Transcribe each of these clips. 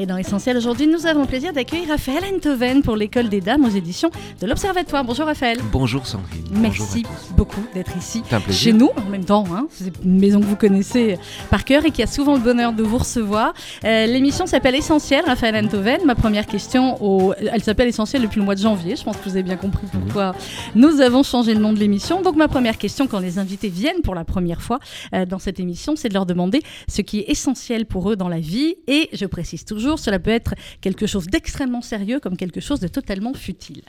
Et dans Essentiel aujourd'hui, nous avons le plaisir d'accueillir Raphaël Enthoven pour l'école des dames aux éditions de l'Observatoire. Bonjour Raphaël. Bonjour Sandrine. Merci beaucoup d'être ici C'est un plaisir. chez nous en même temps. Hein. C'est une maison que vous connaissez par cœur et qui a souvent le bonheur de vous recevoir. Euh, L'émission s'appelle Essentiel, Raphaël Enthoven. Ma première question, au... elle s'appelle Essentiel depuis le mois de janvier. Je pense que vous avez bien compris pourquoi nous avons changé le nom de l'émission. Donc ma première question quand les invités viennent pour la première fois euh, dans cette émission, c'est de leur demander ce qui est essentiel pour eux dans la vie. Et je précise toujours, cela peut être quelque chose d'extrêmement sérieux comme quelque chose de totalement futile.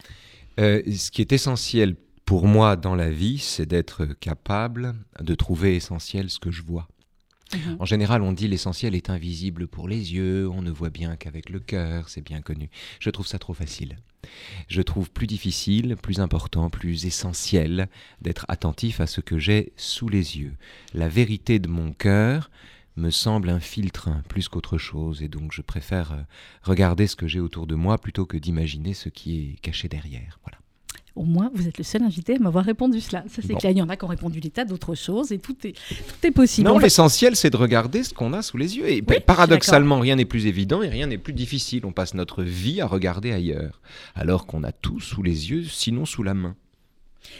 Euh, ce qui est essentiel pour moi dans la vie, c'est d'être capable de trouver essentiel ce que je vois. Mhm. En général, on dit l'essentiel est invisible pour les yeux, on ne voit bien qu'avec le cœur, c'est bien connu. Je trouve ça trop facile. Je trouve plus difficile, plus important, plus essentiel d'être attentif à ce que j'ai sous les yeux. La vérité de mon cœur me semble un filtre plus qu'autre chose, et donc je préfère euh, regarder ce que j'ai autour de moi plutôt que d'imaginer ce qui est caché derrière. Voilà. Au moins, vous êtes le seul invité à m'avoir répondu cela. Ça, c'est Bon. clair. Il y en a qui ont répondu des tas d'autres choses et tout est, tout est possible. Non, l'essentiel, c'est de regarder ce qu'on a sous les yeux. Et Oui, paradoxalement, rien n'est plus évident et rien n'est plus difficile. On passe notre vie à regarder ailleurs, alors qu'on a tout sous les yeux, sinon sous la main.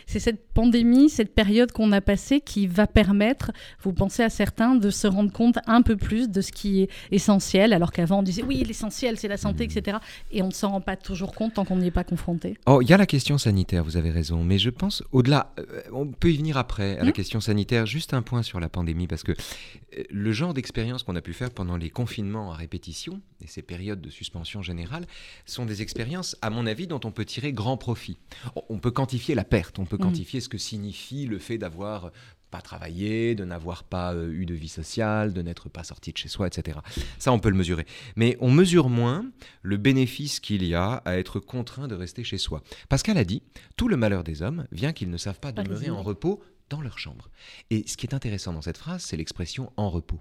C'est cette pandémie, cette période qu'on a passée qui va permettre, vous pensez à certains, de se rendre compte un peu plus de ce qui est essentiel, alors qu'avant on disait oui, l'essentiel c'est la santé, Mmh. etc. Et on ne s'en rend pas toujours compte tant qu'on n'y est pas confronté. Oh, il y a la question sanitaire, vous avez raison, mais je pense au-delà, euh, on peut y venir après à la Hmm. question sanitaire. Juste un point sur la pandémie, parce que euh, le genre d'expérience qu'on a pu faire pendant les confinements à répétition et ces périodes de suspension générale sont des expériences, à mon avis, dont on peut tirer grand profit. On peut quantifier la perte, on peut Hmm. quantifier ce que signifie le fait d'avoir pas travaillé, de n'avoir pas euh, eu de vie sociale, de n'être pas sorti de chez soi, etc. Ça, on peut le mesurer. Mais on mesure moins le bénéfice qu'il y a à être contraint de rester chez soi. Pascal a dit, tout le malheur des hommes vient qu'ils ne savent pas Pas demeurer en repos dans leur chambre. Et ce qui est intéressant dans cette phrase, c'est l'expression en repos.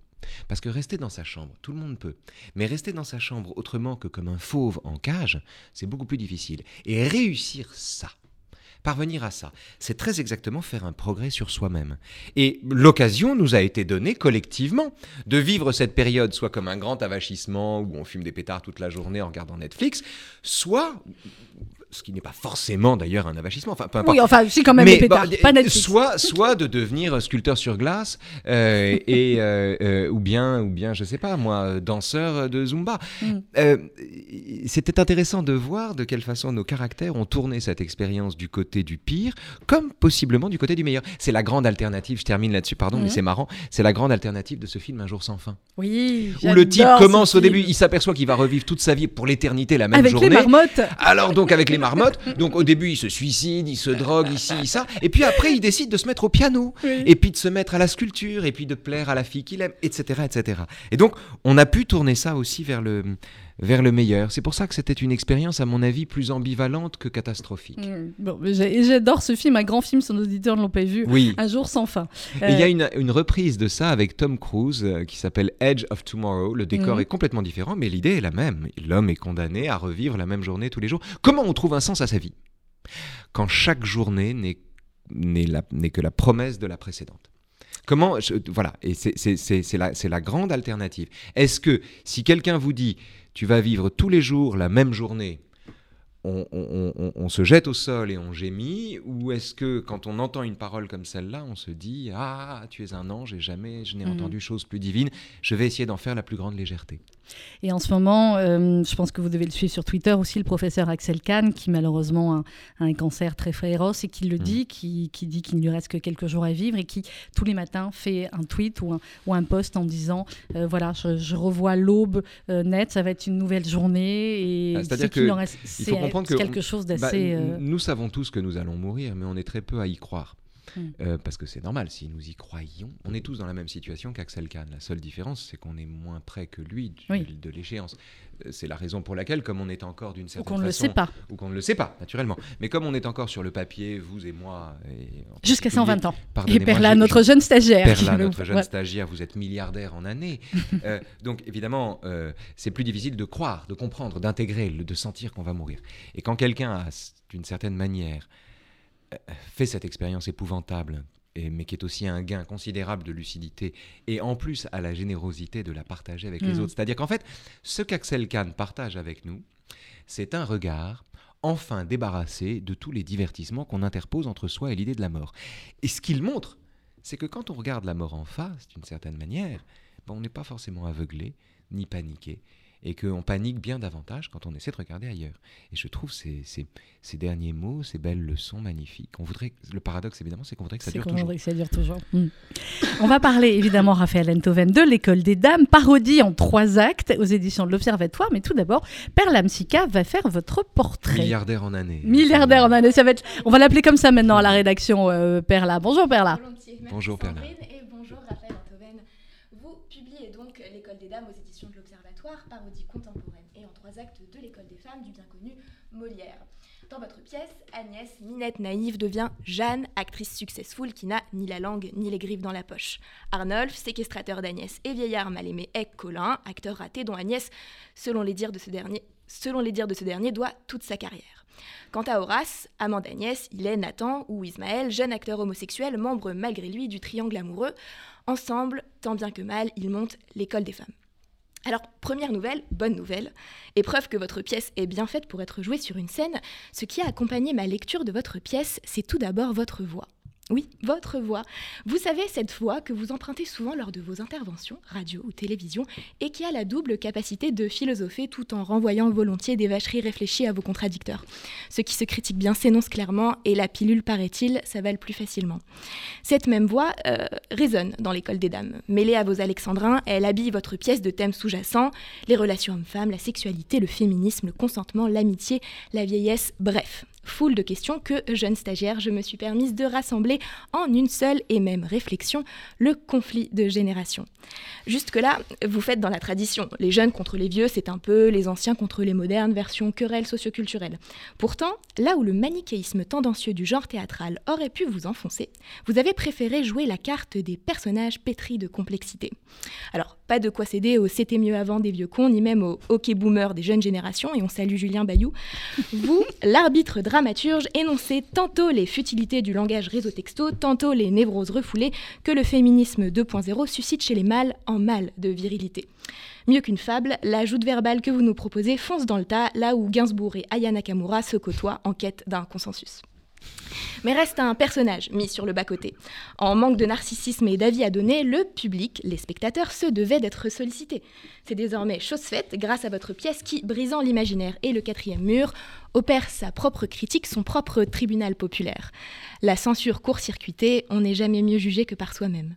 Parce que rester dans sa chambre, tout le monde peut. Mais rester dans sa chambre autrement que comme un fauve en cage, c'est beaucoup plus difficile. Et réussir ça, parvenir à ça, c'est très exactement faire un progrès sur soi-même. Et l'occasion nous a été donnée collectivement de vivre cette période soit comme un grand avachissement où on fume des pétards toute la journée en regardant Netflix, soit, ce qui n'est pas forcément d'ailleurs un avachissement, enfin peu importe. Oui, enfin, si quand même Mais, pétards, pas Netflix. soit, soit de devenir sculpteur sur glace, euh, et, euh, euh, ou, bien, ou bien, je sais pas moi, danseur de Zumba. Mm. Euh, C'était intéressant de voir de quelle façon nos caractères ont tourné cette expérience du côté du pire, comme possiblement du côté du meilleur. C'est la grande alternative, je termine là-dessus, pardon, mais c'est marrant, c'est la grande alternative de ce film Un jour sans fin. Oui, Où le type commence au film. début, il s'aperçoit qu'il va revivre toute sa vie pour l'éternité la même Avec journée. les marmottes. Alors donc avec les marmottes, donc au début il se suicide, il se drogue ici, ça, et puis après il décide de se mettre au piano, Oui. et puis de se mettre à la sculpture, et puis de plaire à la fille qu'il aime, etc., etc. Et donc on a pu tourner ça aussi vers le vers le meilleur. C'est pour ça que c'était une expérience à mon avis plus ambivalente que catastrophique. Mm. Bon, j'adore ce film, un grand film, son auditeur ne l'ont pas vu. Oui. Un jour sans fin. Il y a Euh, une, une reprise de ça avec Tom Cruise euh, qui s'appelle Edge of Tomorrow. Le décor Mhm. est complètement différent, mais l'idée est la même. L'homme est condamné à revivre la même journée tous les jours. Comment on trouve un sens à sa vie Quand chaque journée n'est que la promesse de la précédente? Comment, je- voilà, et la, c'est la grande alternative. Est-ce que si quelqu'un vous dit, tu vas vivre tous les jours la même journée, on, on- on- on se jette au sol et on gémit Ou est-ce que quand on entend une parole comme celle-là, on se dit Ah, tu es un ange et jamais je n'ai Mhm. entendu chose plus divine, je vais essayer d'en faire la plus grande légèreté Et en ce moment, euh, je pense que vous devez le suivre sur Twitter aussi, le professeur Axel Kahn, qui malheureusement a, a un cancer très féroce et qui le Mm. dit, qui, qui dit qu'il ne lui reste que quelques jours à vivre et qui tous les matins fait un tweet ou un, ou un post en disant euh, voilà, je, je revois l'aube euh, nette, ça va être une nouvelle journée et Ah, c'est-à-dire c'est qu'il en reste- il faut c'est comprendre c'est que quelque chose Bah, d'assez. euh, Nous savons tous que nous allons mourir, mais on est très peu à y croire. Mm. Euh, parce que c'est normal, si nous y croyions, on est tous dans la même situation qu'Axel Kahn. La seule différence, c'est qu'on est moins près que lui du- Oui. de l'échéance. Euh, C'est la raison pour laquelle, comme on est encore d'une ou certaine qu'on ne le sait pas, ou qu'on ne le sait pas, naturellement, mais comme on est encore sur le papier, vous et moi, jusqu'à particulier- 120 ans. Et Perla, notre jeune stagiaire. Perla, notre jeune Ouais. stagiaire, vous êtes milliardaire en année. Euh, donc évidemment, euh, c'est plus difficile de croire, de comprendre, d'intégrer, de sentir qu'on va mourir. Et quand quelqu'un a, d'une certaine manière, euh, fait cette expérience épouvantable et, mais qui est aussi un gain considérable de lucidité, et en plus à la générosité de la partager avec les Mm. autres. C'est-à-dire qu'en fait, ce qu'Axel Kahn partage avec nous, c'est un regard enfin débarrassé de tous les divertissements qu'on interpose entre soi et l'idée de la mort. Et ce qu'il montre, c'est que quand on regarde la mort en face, d'une certaine manière, ben, on n'est pas forcément aveuglé ni paniqué, et qu'on panique bien davantage quand on essaie de regarder ailleurs. Et je trouve ces, ces, ces derniers mots, ces belles leçons magnifiques. On voudrait, le paradoxe évidemment, c'est qu'on voudrait que ça dure toujours. voudrait que ça dure toujours. Mm. On va parler évidemment, Raphaël Enthoven, de l'école des dames, parodie en trois actes aux éditions de l'Observatoire. Mais tout d'abord, Perla Msika va faire votre portrait. Milliardaire en année. Milliardaire en année, ça va être... On va l'appeler comme ça maintenant à la rédaction, euh, Perla. Bonjour Perla. Bonjour, Perla. Et bonjour Raphaël Antoven. Vous publiez donc L'école des dames aux éditions de l'Observatoire, parodie contemporaine et en trois actes de l'école des femmes du bien connu Molière. Dans votre pièce, Agnès, minette naïve, devient Jeanne, actrice successful qui n'a ni la langue ni les griffes dans la poche. Arnolphe, séquestrateur d'Agnès et vieillard mal aimé, est Colin, acteur raté dont Agnès, selon les dires de ce dernier, selon les dires de ce dernier, doit toute sa carrière. Quant à Horace, amant d'Agnès, il est Nathan ou Ismaël, jeune acteur homosexuel, membre malgré lui du triangle amoureux. Ensemble, tant bien que mal, ils montent l'école des femmes. Alors, première nouvelle, bonne nouvelle, et preuve que votre pièce est bien faite pour être jouée sur une scène, ce qui a accompagné ma lecture de votre pièce, c'est tout d'abord votre voix. Oui, votre voix. Vous savez, cette voix que vous empruntez souvent lors de vos interventions, radio ou télévision, et qui a la double capacité de philosopher tout en renvoyant volontiers des vacheries réfléchies à vos contradicteurs. Ce qui se critique bien s'énonce clairement, et la pilule, paraît-il, s'avale plus facilement. Cette même voix euh, résonne dans l'école des dames. Mêlée à vos alexandrins, elle habille votre pièce de thèmes sous-jacents, les relations hommes-femmes, la sexualité, le féminisme, le consentement, l'amitié, la vieillesse, bref. Foule de questions que, jeune stagiaire, je me suis permise de rassembler en une seule et même réflexion, le conflit de génération. Jusque-là, vous faites dans la tradition. Les jeunes contre les vieux, c'est un peu les anciens contre les modernes, version querelle socioculturelle. Pourtant, là où le manichéisme tendancieux du genre théâtral aurait pu vous enfoncer, vous avez préféré jouer la carte des personnages pétris de complexité. Alors, pas de quoi céder au c'était mieux avant des vieux cons, ni même au hockey boomer des jeunes générations, et on salue Julien Bayou. Vous, l'arbitre dramaturge, énoncez tantôt les futilités du langage réseau texto, tantôt les névroses refoulées que le féminisme 2.0 suscite chez les mâles en mal de virilité. Mieux qu'une fable, la joute verbale que vous nous proposez fonce dans le tas, là où Gainsbourg et Aya Nakamura se côtoient en quête d'un consensus. Mais reste un personnage mis sur le bas-côté. En manque de narcissisme et d'avis à donner, le public, les spectateurs, se devaient d'être sollicités. C'est désormais chose faite grâce à votre pièce qui, brisant l'imaginaire et le quatrième mur, opère sa propre critique, son propre tribunal populaire. La censure court-circuitée, on n'est jamais mieux jugé que par soi-même.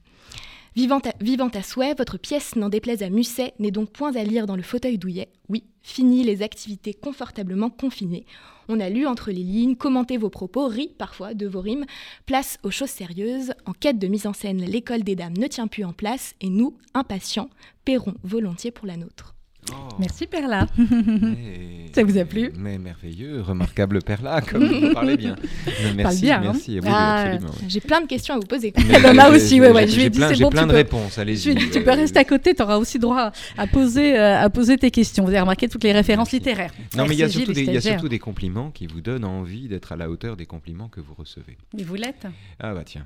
Vivant à, vivant à souhait, votre pièce, n'en déplaise à Musset, n'est donc point à lire dans le fauteuil douillet. Oui, fini les activités confortablement confinées. On a lu entre les lignes, commenté vos propos, ri parfois de vos rimes. Place aux choses sérieuses. En quête de mise en scène, l'école des dames ne tient plus en place et nous, impatients, paierons volontiers pour la nôtre. Oh, Merci Perla. mais- Ça vous a plu Mais merveilleux, remarquable perla, comme vous parlez bien. Mais merci, bien, hein. merci. Oui, Ah. J'ai plein de questions à vous poser. Mais Elle en a j'ai- aussi, ouais, ouais, j'ai- je lui ai dit, c'est bon, plein tu de peux- réponses, allez-y. Tu, tu peux rester à côté, tu auras aussi droit à poser, euh, à poser tes questions. Vous avez remarqué toutes les références Merci. littéraires. Non, mais il y, y a surtout des compliments qui vous donnent envie d'être à la hauteur des compliments que vous recevez. Et vous l'êtes Ah bah tiens.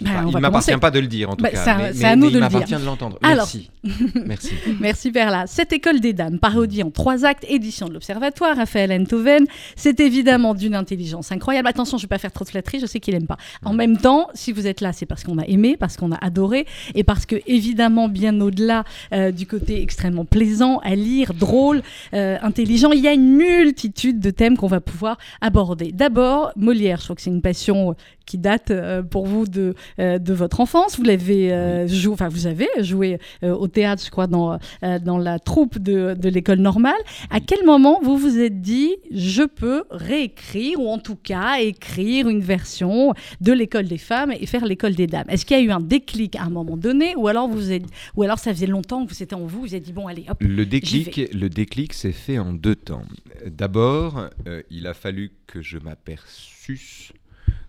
Bah, il ne m'appartient pas de le dire en tout Bah, cas. c'est à- mais à nous mais de il le dire. m'appartient de l'entendre. Alors. Merci. Merci. Merci Perla. Cette école des dames, parodie en trois actes, édition de l'Observatoire, Raphaël Enthoven, c'est évidemment d'une intelligence incroyable. Attention, je ne vais pas faire trop de flatterie, je sais qu'il n'aime pas. En même temps, si vous êtes là, c'est parce qu'on a aimé, parce qu'on a adoré, et parce que, évidemment, bien au-delà euh, du côté extrêmement plaisant à lire, drôle, euh, intelligent, il y a une multitude de thèmes qu'on va pouvoir aborder. D'abord, Molière, je crois que c'est une passion qui date euh, pour vous de, euh, de votre enfance. Vous l'avez euh, joué, enfin vous avez joué au théâtre, je crois, dans, dans la troupe de, de l'école normale. À quel moment vous vous êtes dit, je peux réécrire, ou en tout cas écrire une version de l'école des femmes et faire l'école des dames? Est-ce qu'il y a eu un déclic à un moment donné, ou alors, vous êtes, ou alors ça faisait longtemps que c'était en vous, vous vous êtes dit, bon, allez, hop. Le déclic, le déclic s'est fait en deux temps. D'abord, il a fallu que je m'aperçusse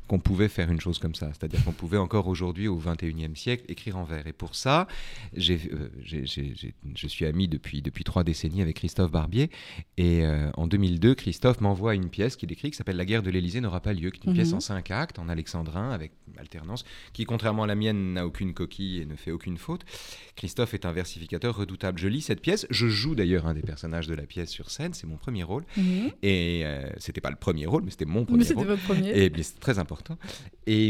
qu'on pouvait faire une chose comme ça. C'est-à-dire qu'on pouvait encore aujourd'hui, au XXIe siècle, écrire en vers. Et pour ça, j'ai, euh, j'ai- j'ai- j'ai- je suis ami depuis, depuis trois décennies avec Christophe Barbier. Et euh, en 2002, Christophe m'envoie une pièce qu'il écrit qui s'appelle La guerre de l'Élysée n'aura pas lieu, qui est une Mhm. pièce en cinq actes, en alexandrin, avec alternance, qui, contrairement à la mienne, n'a aucune coquille et ne fait aucune faute. Christophe est un versificateur redoutable. Je lis cette pièce. Je joue d'ailleurs un des personnages de la pièce sur scène. C'est mon premier rôle. Mhm. Et euh, c'était pas le premier rôle, mais c'était mon Mais premier c'était rôle. votre premier. Et c'est très important. Et,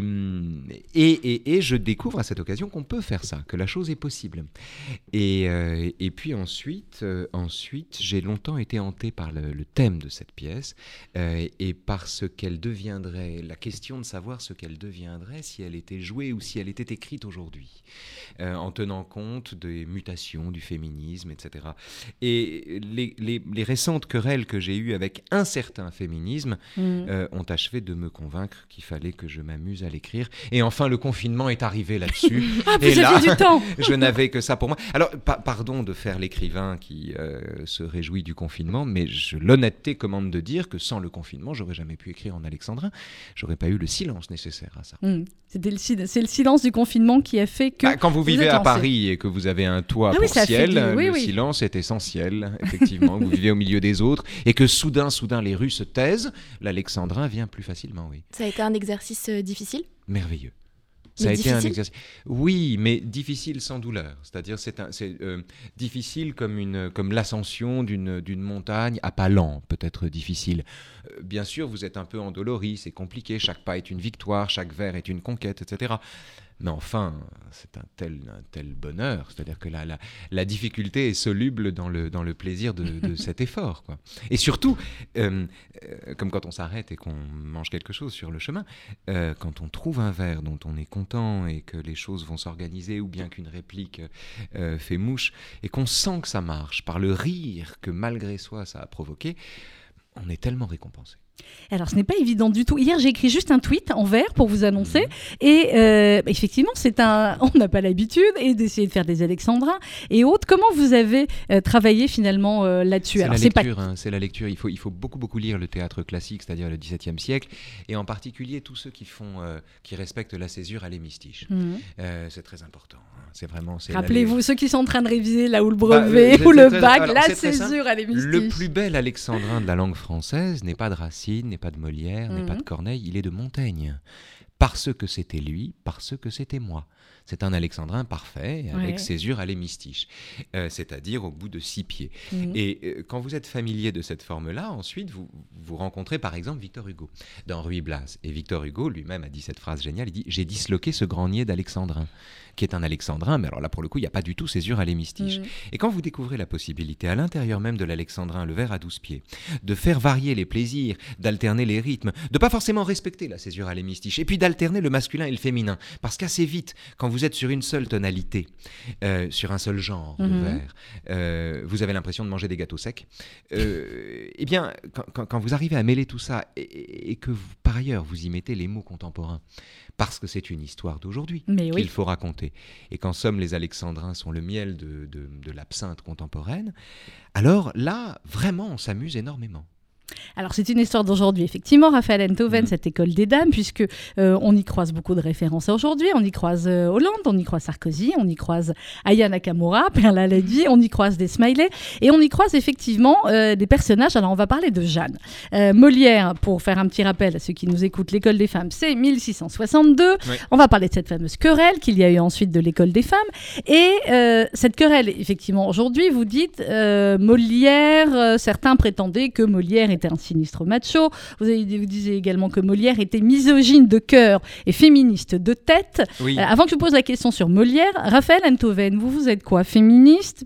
et, et- et je découvre à cette occasion qu'on peut faire ça, que la chose est possible. Et, euh, et puis ensuite, euh, ensuite j'ai longtemps été hanté par le, le thème de cette pièce euh, et par ce qu'elle deviendrait, la question de savoir ce qu'elle deviendrait si elle était jouée ou si elle était écrite aujourd'hui, en tenant compte des mutations du féminisme, etc. Et les, les- les récentes querelles que j'ai eues avec un certain féminisme Mhm. euh, ont achevé de me convaincre qu'il fallait que je m'amuse à l'écrire. Et enfin, le confinement est arrivé là-dessus. Ah, et là, du temps je n'avais que ça pour moi. Alors, pa- pardon de faire l'écrivain qui euh, se réjouit du confinement, mais l'honnêteté commande de dire que sans le confinement, j'aurais jamais pu écrire en alexandrin. J'aurais pas eu le silence nécessaire à ça. Le sil- C'est le silence du confinement qui a fait que. Ah, quand vous vous vivez à lancé. Paris et que vous avez un toit Ah pour ciel, que- oui, le oui. silence est essentiel, effectivement. vous vivez au milieu des autres et que soudain, soudain, les rues se taisent, l'alexandrin vient plus facilement, oui. Ça a été un exercice euh, difficile? Merveilleux. Mais Ça a été un difficile? exercice. Oui, mais difficile sans douleur. C'est-à-dire, c'est euh, difficile comme, une, comme l'ascension d'une, d'une montagne à pas lents, peut-être difficile. Euh, bien sûr, vous êtes un peu endolori, c'est compliqué. Chaque pas est une victoire, chaque vers est une conquête, etc. Mais enfin, c'est un tel, un tel bonheur. C'est-à-dire que la, la, la difficulté est soluble dans le, dans le plaisir de, de cet effort. Quoi. Et surtout, euh, euh, comme quand on s'arrête et qu'on mange quelque chose sur le chemin, euh, quand on trouve un verre dont on est content et que les choses vont s'organiser, ou bien qu'une réplique fait mouche, et qu'on sent que ça marche par le rire que malgré soi ça a provoqué, on est tellement récompensé. Alors, ce n'est pas évident du tout. Hier, j'ai écrit juste un tweet en vert pour vous annoncer. Et euh, effectivement, c'est un. On n'a pas l'habitude et d'essayer de faire des alexandrins et autres. Comment vous avez euh, travaillé finalement euh, là-dessus? C'est la pas. lecture, hein, c'est la lecture. Il faut, il faut beaucoup, beaucoup lire le théâtre classique, c'est-à-dire le XVIIe siècle, et en particulier tous ceux qui font, qui respectent la césure à l'hémistiche. Euh, c'est très important. hein. C'est vraiment. Rappelez-vous, ceux qui sont en train de réviser là où le Bah, brevet ou le bac, alors, la césure à l'hémistiche. Le plus bel alexandrin de la langue française n'est pas de Racine, n'est pas de Molière, n'est pas Mhm. de Corneille, il est de Montaigne. Parce que c'était lui, parce que c'était moi. C'est un alexandrin parfait, avec Ouais. césure à l'hémistiche, euh, c'est-à-dire au bout de six pieds. Mhm. Et euh, quand vous êtes familier de cette forme-là, ensuite, vous, vous rencontrez par exemple Victor Hugo dans Ruy Blas. Et Victor Hugo lui-même a dit cette phrase géniale, il dit « J'ai disloqué ce grenier d'alexandrin », qui est un alexandrin, mais alors là, pour le coup, il n'y a pas du tout césure à l'hémistiche. Et quand vous découvrez la possibilité, à l'intérieur même de l'alexandrin, le vers à 12 pieds, de faire varier les plaisirs, d'alterner les rythmes, de pas forcément respecter la césure à l'hémistiche, et puis d'alterner le masculin et le féminin, parce qu'assez vite, quand vous êtes sur une seule tonalité, euh, sur un seul genre de Mhm. vers, euh, vous avez l'impression de manger des gâteaux secs. Euh, eh bien, quand, quand- quand vous arrivez à mêler tout ça, et, et que vous, par ailleurs, vous y mettez les mots contemporains, parce que c'est une histoire d'aujourd'hui, qu'il oui. faut raconter. Et qu'en somme, les alexandrins sont le miel de, de- de l'absinthe contemporaine, alors là, vraiment, on s'amuse énormément. Alors c'est une histoire d'aujourd'hui. Effectivement, Raphaël Enthoven, Mhm. cette école des dames, puisque euh, on y croise beaucoup de références aujourd'hui. On y croise euh, Hollande, on y croise Sarkozy, on y croise Aya Nakamura, Perla Lady, on y croise des smileys, et on y croise effectivement euh, des personnages. Alors on va parler de Jeanne. Molière, pour faire un petit rappel à ceux qui nous écoutent, l'école des femmes, c'est 1662. Ouais. On va parler de cette fameuse querelle qu'il y a eu ensuite de l'école des femmes. Et cette querelle, effectivement, aujourd'hui, vous dites Molière, certains prétendaient que Molière était un sinistre macho. Vous, avez, vous disiez également que Molière était misogyne de cœur et féministe de tête. Oui. Euh, avant que je vous pose la question sur Molière, Raphaël Enthoven, vous, vous êtes quoi? Féministe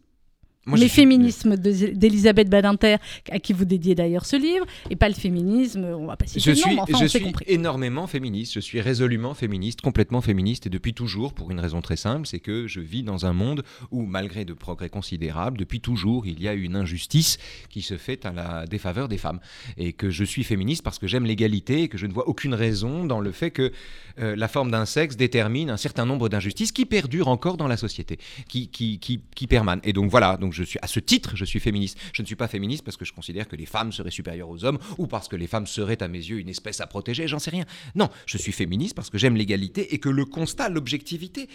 Moi, Les féminismes de- d'Elisabeth Badinter, à qui vous dédiez d'ailleurs ce livre, et pas le féminisme, on va pas citer Je le nom, suis, mais enfin, je on suis compris. énormément féministe, je suis résolument féministe, complètement féministe, et depuis toujours, pour une raison très simple, c'est que je vis dans un monde où, malgré de progrès considérables, depuis toujours, il y a une injustice qui se fait à la défaveur des femmes. Et que je suis féministe parce que j'aime l'égalité et que je ne vois aucune raison dans le fait que euh, la forme d'un sexe détermine un certain nombre d'injustices qui perdurent encore dans la société, qui, qui, qui, qui permanent. Et donc voilà, donc je suis, à ce titre, je suis féministe. Je ne suis pas féministe parce que je considère que les femmes seraient supérieures aux hommes ou parce que les femmes seraient à mes yeux une espèce à protéger, j'en sais rien. Non, je suis féministe parce que j'aime l'égalité et que le constat, l'objectivité,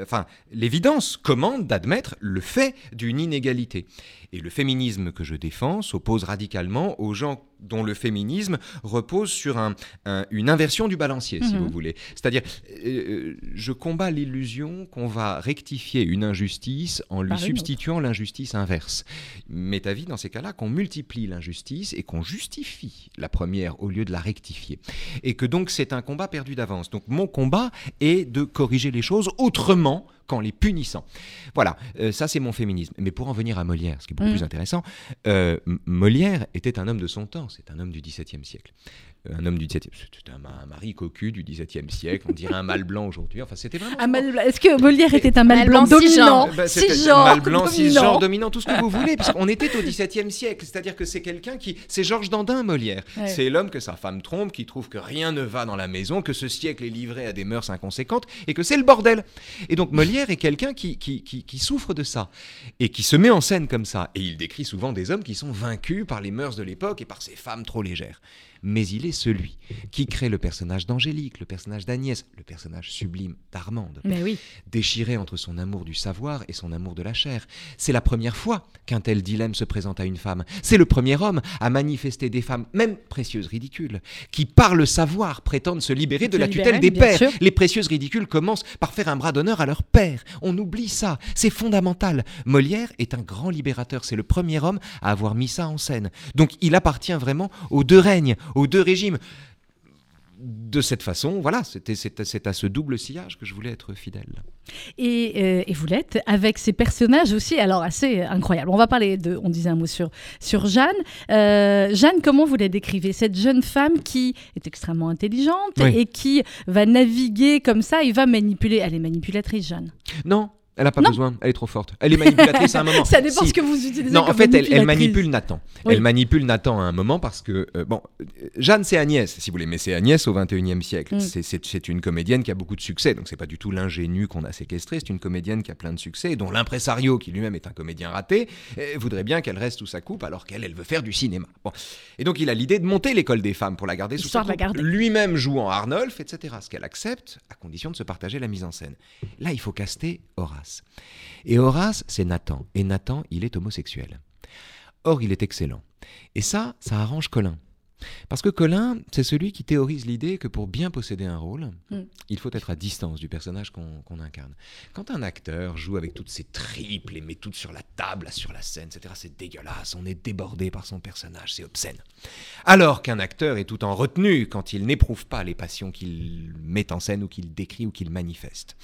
enfin, l'évidence commande d'admettre le fait d'une inégalité. Et le féminisme que je défends s'oppose radicalement aux gens dont le féminisme repose sur un- un- une inversion du balancier, si Mhm. vous voulez. C'est-à-dire, euh, je combats l'illusion qu'on va rectifier une injustice en lui Par substituant l'injustice inverse. M'est avis dans ces cas-là qu'on multiplie l'injustice et qu'on justifie la première au lieu de la rectifier. Et que donc c'est un combat perdu d'avance. Donc mon combat est de corriger les choses autrement qu'en les punissant. Voilà, euh, ça c'est mon féminisme. Mais pour en venir à Molière, ce qui est beaucoup Mm. plus intéressant, euh, Molière était un homme de son temps, c'est un homme du XVIIe siècle. Euh, Un homme du XVIIe c'était un, ma- un mari cocu du XVIIe siècle, on dirait un mâle blanc aujourd'hui. Enfin, c'était vraiment. Un mâle blanc. Est-ce que Molière était un mâle blanc blanc dominant Bah, Cisgenre, mâle blanc, dominant. cisgenre, dominant, tout ce que vous voulez, puisqu'on était au XVIIe siècle. C'est-à-dire que c'est quelqu'un qui. C'est Georges Dandin, Molière. Ouais. C'est l'homme que sa femme trompe, qui trouve que rien ne va dans la maison, que ce siècle est livré à des mœurs inconséquentes et que c'est le bordel. Et donc Molière est quelqu'un qui, qui, qui, qui souffre de ça et qui se met en scène comme ça. Et il décrit souvent des hommes qui sont vaincus par les mœurs de l'époque et par ces femmes trop légères. Mais il est celui qui crée le personnage d'Angélique, le personnage d'Agnès, le personnage sublime d'Armande oui. déchiré entre son amour du savoir et son amour de la chair. C'est la première fois qu'un tel dilemme se présente à une femme. C'est le premier homme à manifester des femmes, même précieuses ridicules, qui par le savoir prétendent se libérer de Se la libérer, tutelle des pères. sûr. Les précieuses ridicules commencent par faire un bras d'honneur à leur père. On oublie ça. C'est fondamental. Molière est un grand libérateur. C'est le premier homme à avoir mis ça en scène. Donc il appartient vraiment aux deux règnes, aux deux régimes. De cette façon, voilà, c'était c'est à- c'est à ce double sillage que je voulais être fidèle. Et, euh, et vous l'êtes avec ces personnages aussi, alors assez incroyables. On va parler de, on disait un mot sur, sur Jeanne. Euh, Jeanne, comment vous la décrivez Cette jeune femme qui est extrêmement intelligente Oui. et qui va naviguer comme ça et va manipuler. Elle est manipulatrice, Jeanne? Non, elle n'a pas Non. besoin, elle est trop forte. Elle est manipulatrice à un moment. Ça dépend Si. ce que vous utilisez. Non, en fait, elle, manipule Nathan. Oui. Elle manipule Nathan à un moment parce que, euh, bon, Jeanne, c'est Agnès, si vous voulez, mais c'est Agnès au 21e siècle. Mm. C'est- une comédienne qui a beaucoup de succès, donc c'est pas du tout l'ingénue qu'on a séquestré, c'est une comédienne qui a plein de succès, dont l'impresario, qui lui-même est un comédien raté, voudrait bien qu'elle reste sous sa coupe alors qu'elle, elle veut faire du cinéma. Bon. Et donc il a l'idée de monter l'école des femmes pour la garder sous sa coupe. Lui-même jouant Arnolphe, etc. Ce qu'elle accepte à condition de se partager la mise en scène. Là, il faut caster Horace. Et Horace, c'est Nathan. Et Nathan, il est homosexuel. Or, il est excellent. Et ça, ça arrange Colin. Parce que Colin, c'est celui qui théorise l'idée que pour bien posséder un rôle, Mm. il faut être à distance du personnage qu'on incarne. Quand un acteur joue avec toutes ses triples et met toutes sur la table, sur la scène, etc., c'est dégueulasse. On est débordé par son personnage, c'est obscène. Alors qu'un acteur est tout en retenue quand il n'éprouve pas les passions qu'il met en scène ou qu'il décrit ou qu'il manifeste.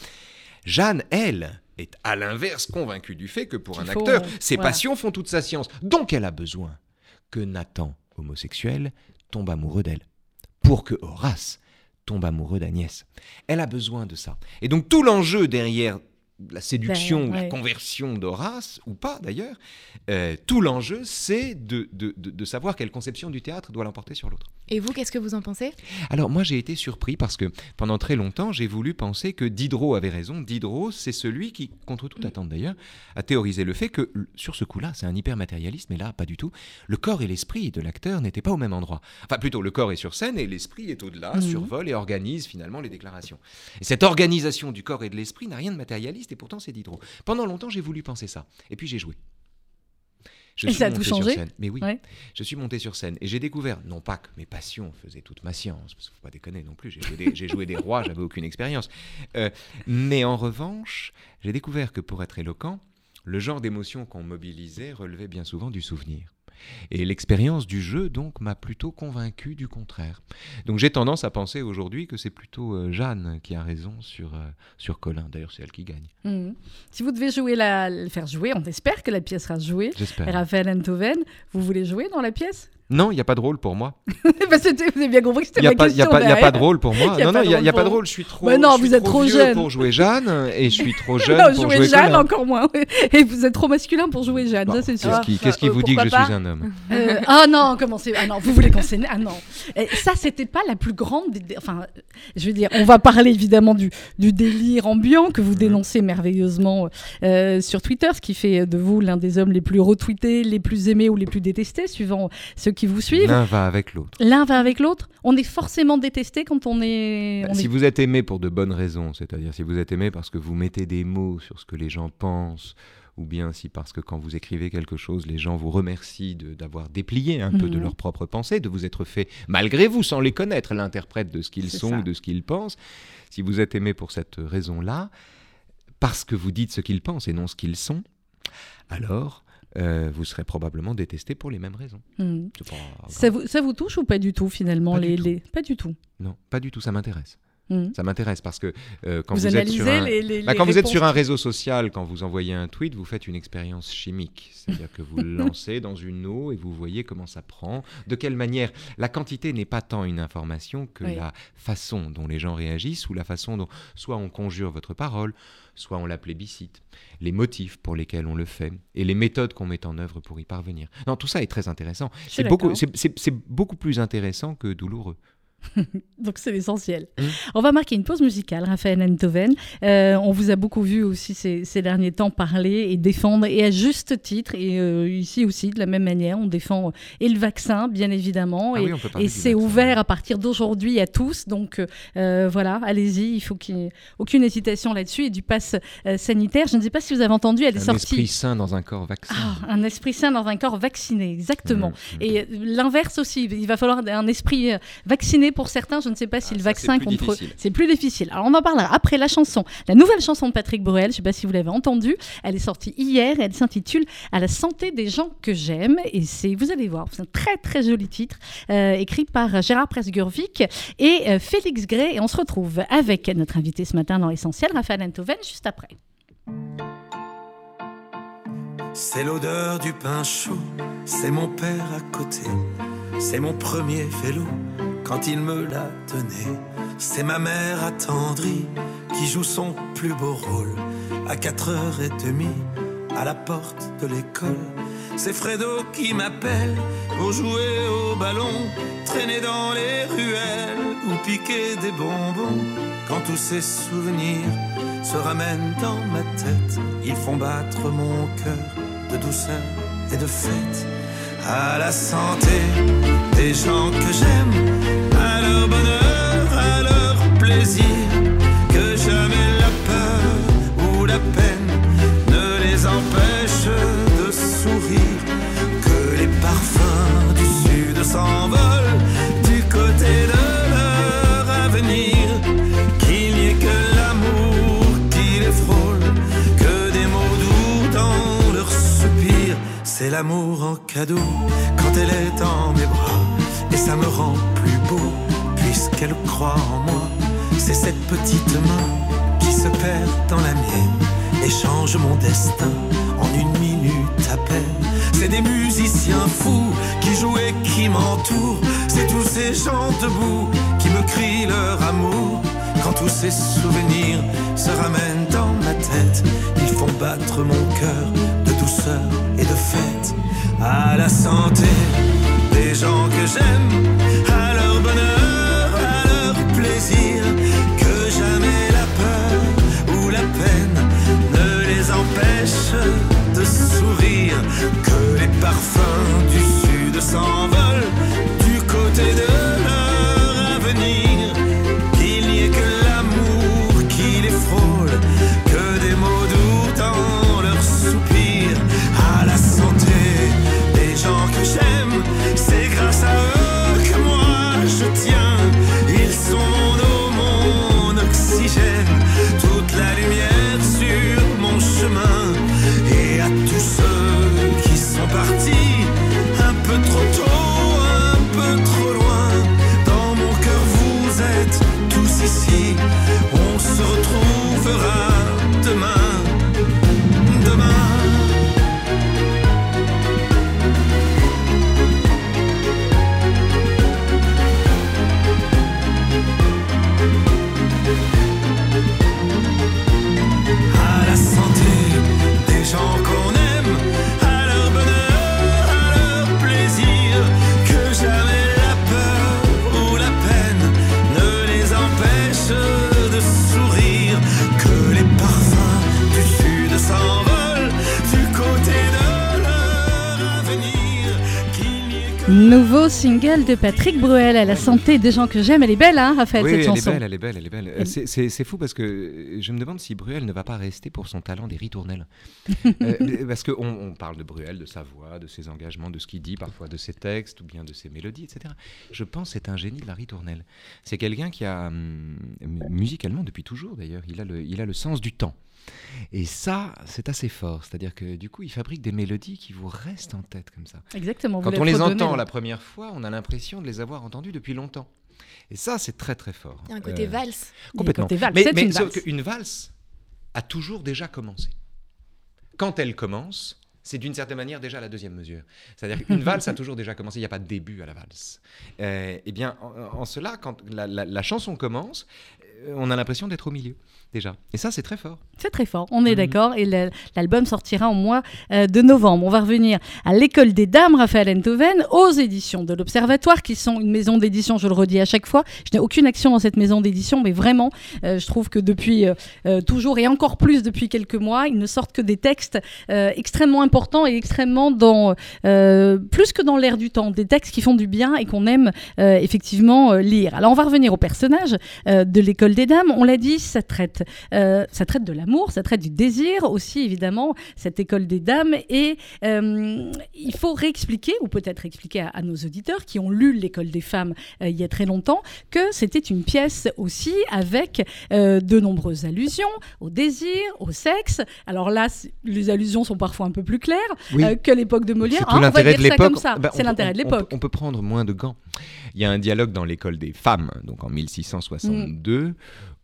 Jeanne, elle, est à l'inverse convaincue du fait que pour un faut, acteur, ses voilà. passions font toute sa science. Donc elle a besoin que Nathan, homosexuel, tombe amoureux d'elle. Pour que Horace tombe amoureux d'Agnès. Elle a besoin de ça. Et donc tout l'enjeu derrière la séduction, Derrière, la ouais. conversion d'Horace, ou pas d'ailleurs, euh, tout l'enjeu, c'est de, de- de- de savoir quelle conception du théâtre doit l'emporter sur l'autre. Et vous, qu'est-ce que vous en pensez? Alors moi j'ai été surpris parce que pendant très longtemps j'ai voulu penser que Diderot avait raison. Diderot c'est celui qui, contre toute attente d'ailleurs, a théorisé le fait que sur ce coup-là c'est un hyper matérialiste, mais là pas du tout. Le corps et l'esprit de l'acteur n'étaient pas au même endroit. Enfin plutôt le corps est sur scène et l'esprit est au-delà, Mhm. survole et organise finalement les déclarations. Et cette organisation du corps et de l'esprit n'a rien de matérialiste et pourtant c'est Diderot. Pendant longtemps j'ai voulu penser ça. Et puis j'ai joué. Je Et suis ça a tout sur changé scène. Mais oui, Ouais. je suis monté sur scène et j'ai découvert, non pas que mes passions faisaient toute ma science, parce qu'il ne faut pas déconner non plus, j'ai joué des, j'ai joué des rois, j'avais aucune expérience. Euh, mais en revanche, j'ai découvert que pour être éloquent, le genre d'émotion qu'on mobilisait relevait bien souvent du souvenir. Et l'expérience du jeu, donc, m'a plutôt convaincu du contraire. Donc j'ai tendance à penser aujourd'hui que c'est plutôt euh, Jeanne qui a raison sur, euh, sur Colin. D'ailleurs, c'est elle qui gagne. Mhm. Si vous devez jouer la, le faire jouer, on espère que la pièce sera jouée. J'espère. Raphaël Enthoven, vous voulez jouer dans la pièce? Non, il n'y a pas de rôle pour moi. Bah, vous avez bien compris que c'était n'y ma pas- question. il y a pas de rôle pour moi. Non, non, il n'y a, pas de rôle. Je suis trop, Bah non, je suis vous êtes trop vieux jeune. pour jouer Jeanne et je suis trop jeune Non, pour jouer jouer Jeanne Colin. encore moins. Et vous êtes trop masculin pour jouer Jeanne, Bon, ça c'est sûr. Qu'est-ce qui, Euh, vous dit que je suis un homme? Euh, ah non, comment c'est Ah non, vous voulez qu'on s'énerve Ah non. Et ça, c'était pas la plus grande. des- Enfin, je veux dire, on va parler évidemment du, du délire ambiant que vous Mhm. dénoncez merveilleusement euh, sur Twitter, ce qui fait de vous l'un des hommes les plus retweetés, les plus aimés ou les plus détestés, suivant ceux qui vous suivent. L'un va avec l'autre. L'un va avec l'autre. On est forcément détesté quand on est. Bah, on si est- vous êtes aimé pour de bonnes raisons, c'est-à-dire si vous êtes aimé parce que vous mettez des mots sur ce que les gens pensent, ou bien si parce que quand vous écrivez quelque chose, les gens vous remercient d'avoir déplié un peu de Mhm. leurs propres pensées, de vous être fait, malgré vous, sans les connaître, l'interprète de ce qu'ils sont ça. ou de ce qu'ils pensent. Si vous êtes aimé pour cette raison-là, parce que vous dites ce qu'ils pensent et non ce qu'ils sont, alors euh, vous serez probablement détesté pour les mêmes raisons. Hmm. Pas Ça vous, ça vous touche ou pas du tout finalement Pas du les, tout. les- Pas du tout? Non, pas du tout, ça m'intéresse. Hmm. Ça m'intéresse parce que euh, quand vous, vous, êtes sur un... les, les- Bah, les quand vous êtes réponses sur un réseau social, quand vous envoyez un tweet, vous faites une expérience chimique. C'est-à-dire que vous le lancez dans une eau et vous voyez comment ça prend, de quelle manière? La quantité n'est pas tant une information que Oui. la façon dont les gens réagissent ou la façon dont soit on conjure votre parole, soit on la plébiscite, les motifs pour lesquels on le fait et les méthodes qu'on met en œuvre pour y parvenir. Non, tout ça est très intéressant. Beaucoup, c'est beaucoup plus intéressant que douloureux. Donc c'est l'essentiel. Mm. On va marquer une pause musicale, Raphaël Enthoven. Euh, on vous a beaucoup vu aussi ces, ces derniers temps parler et défendre, et à juste titre, et euh, ici aussi de la même manière, on défend euh, et le vaccin, bien évidemment, Ah et, oui, et c'est ouvert à partir d'aujourd'hui à tous. Donc voilà, allez-y, il faut qu'il n'y ait aucune hésitation là-dessus, et du pass sanitaire. Je ne sais pas si vous avez entendu, elle est Un sortie. esprit sain dans un corps vacciné. Ah, un esprit sain dans un corps vacciné, exactement. Mmh, mmh. Et l'inverse aussi, il va falloir un esprit euh, pour certains. Je ne sais pas si Ah, le vaccin contre c'est plus difficile. Alors on en parlera après la chanson, la nouvelle chanson de Patrick Bruel. Je ne sais pas si vous l'avez entendue. Elle est sortie hier et elle s'intitule À la santé des gens que j'aime. Et c'est, vous allez voir, c'est un très très joli titre euh, écrit par Gérard Presgurvic et euh, Félix Gray. Et on se retrouve avec notre invité ce matin dans l'essentiel, Raphaël Enthoven, juste après. C'est l'odeur du pain chaud, c'est mon père à côté, c'est mon premier vélo quand il me l'a donné. C'est ma mère attendrie qui joue son plus beau rôle à 4h30 à la porte de l'école. C'est Fredo qui m'appelle pour jouer au ballon, traîner dans les ruelles ou piquer des bonbons. Quand tous ces souvenirs se ramènent dans ma tête, ils font battre mon cœur de douceur et de fête. À la santé des gens que j'aime, à leur bonheur, à leur plaisir, que jamais la peur ou la peine ne les empêche de sourire, que les parfums du sud du l'amour en cadeau quand elle est dans mes bras, et ça me rend plus beau puisqu'elle croit en moi, c'est cette petite main qui se perd dans la mienne et change mon destin en une minute à peine. C'est des musiciens fous qui jouent et qui m'entourent. C'est tous ces gens debout qui me crient leur amour. Quand tous ces souvenirs se ramènent dans ma tête, ils font battre mon cœur douceur et de fête. À la santé des gens que j'aime, nouveau single de Patrick Bruel à la santé des gens que j'aime. Elle est belle, hein, Raphaël, Oui, cette elle est belle, elle est belle, elle est belle. Euh, c'est- fou parce que je me demande si Bruel ne va pas rester pour son talent des ritournelles. Euh, parce qu'on on parle de Bruel, de sa voix, de ses engagements, de ce qu'il dit, parfois de ses textes ou bien de ses mélodies, etc. Je pense que c'est un génie de la ritournelle. C'est quelqu'un qui a, hum, musicalement depuis toujours d'ailleurs, il, a le- il a le sens du temps. Et ça, c'est assez fort. C'est-à-dire que du coup, il fabrique des mélodies qui vous restent en tête comme ça. Exactement. Quand on les redonné, entend la première fois, on a l'impression de les avoir entendus depuis longtemps. Et ça, c'est très très fort. Il y a un côté Euh, valse. Complètement. côté valse, Mais, une valse. qu'une valse a toujours déjà commencé. Quand elle commence, c'est d'une certaine manière déjà la deuxième mesure. C'est-à-dire qu'une valse a toujours déjà commencé, il n'y a pas de début à la valse. Euh, eh bien, en, en cela, quand la, la- la chanson commence, euh, on a l'impression d'être au milieu, déjà. Et ça, c'est très fort. C'est très fort, on est Mhm. d'accord. Et l'album sortira au mois euh, de novembre. On va revenir à l'école des dames, Raphaël Enthoven, aux éditions de l'Observatoire, qui sont une maison d'édition, je le redis à chaque fois. Je n'ai aucune action dans cette maison d'édition, mais vraiment, euh, je trouve que depuis euh, toujours et encore plus depuis quelques mois, ils ne sortent que des textes euh, extrêmement importants et extrêmement dans, plus que dans l'air du temps, des textes qui font du bien et qu'on aime effectivement lire. Alors on va revenir au personnage de l'école des dames. On l'a dit, ça traite, euh, ça traite de l'amour, ça traite du désir aussi évidemment, cette école des dames. Et euh, il faut réexpliquer, ou peut-être expliquer à, à nos auditeurs qui ont lu l'école des femmes euh, il y a très longtemps, que c'était une pièce aussi avec de nombreuses allusions au désir, au sexe. Alors là, les allusions sont parfois un peu plus claires Oui. que l'époque de Molière. Hein, on va de dire ça comme ça. Ben, on c'est l'intérêt de on l'époque. On, peut prendre moins de gants. Il y a un dialogue dans l'école des femmes, donc en 1662,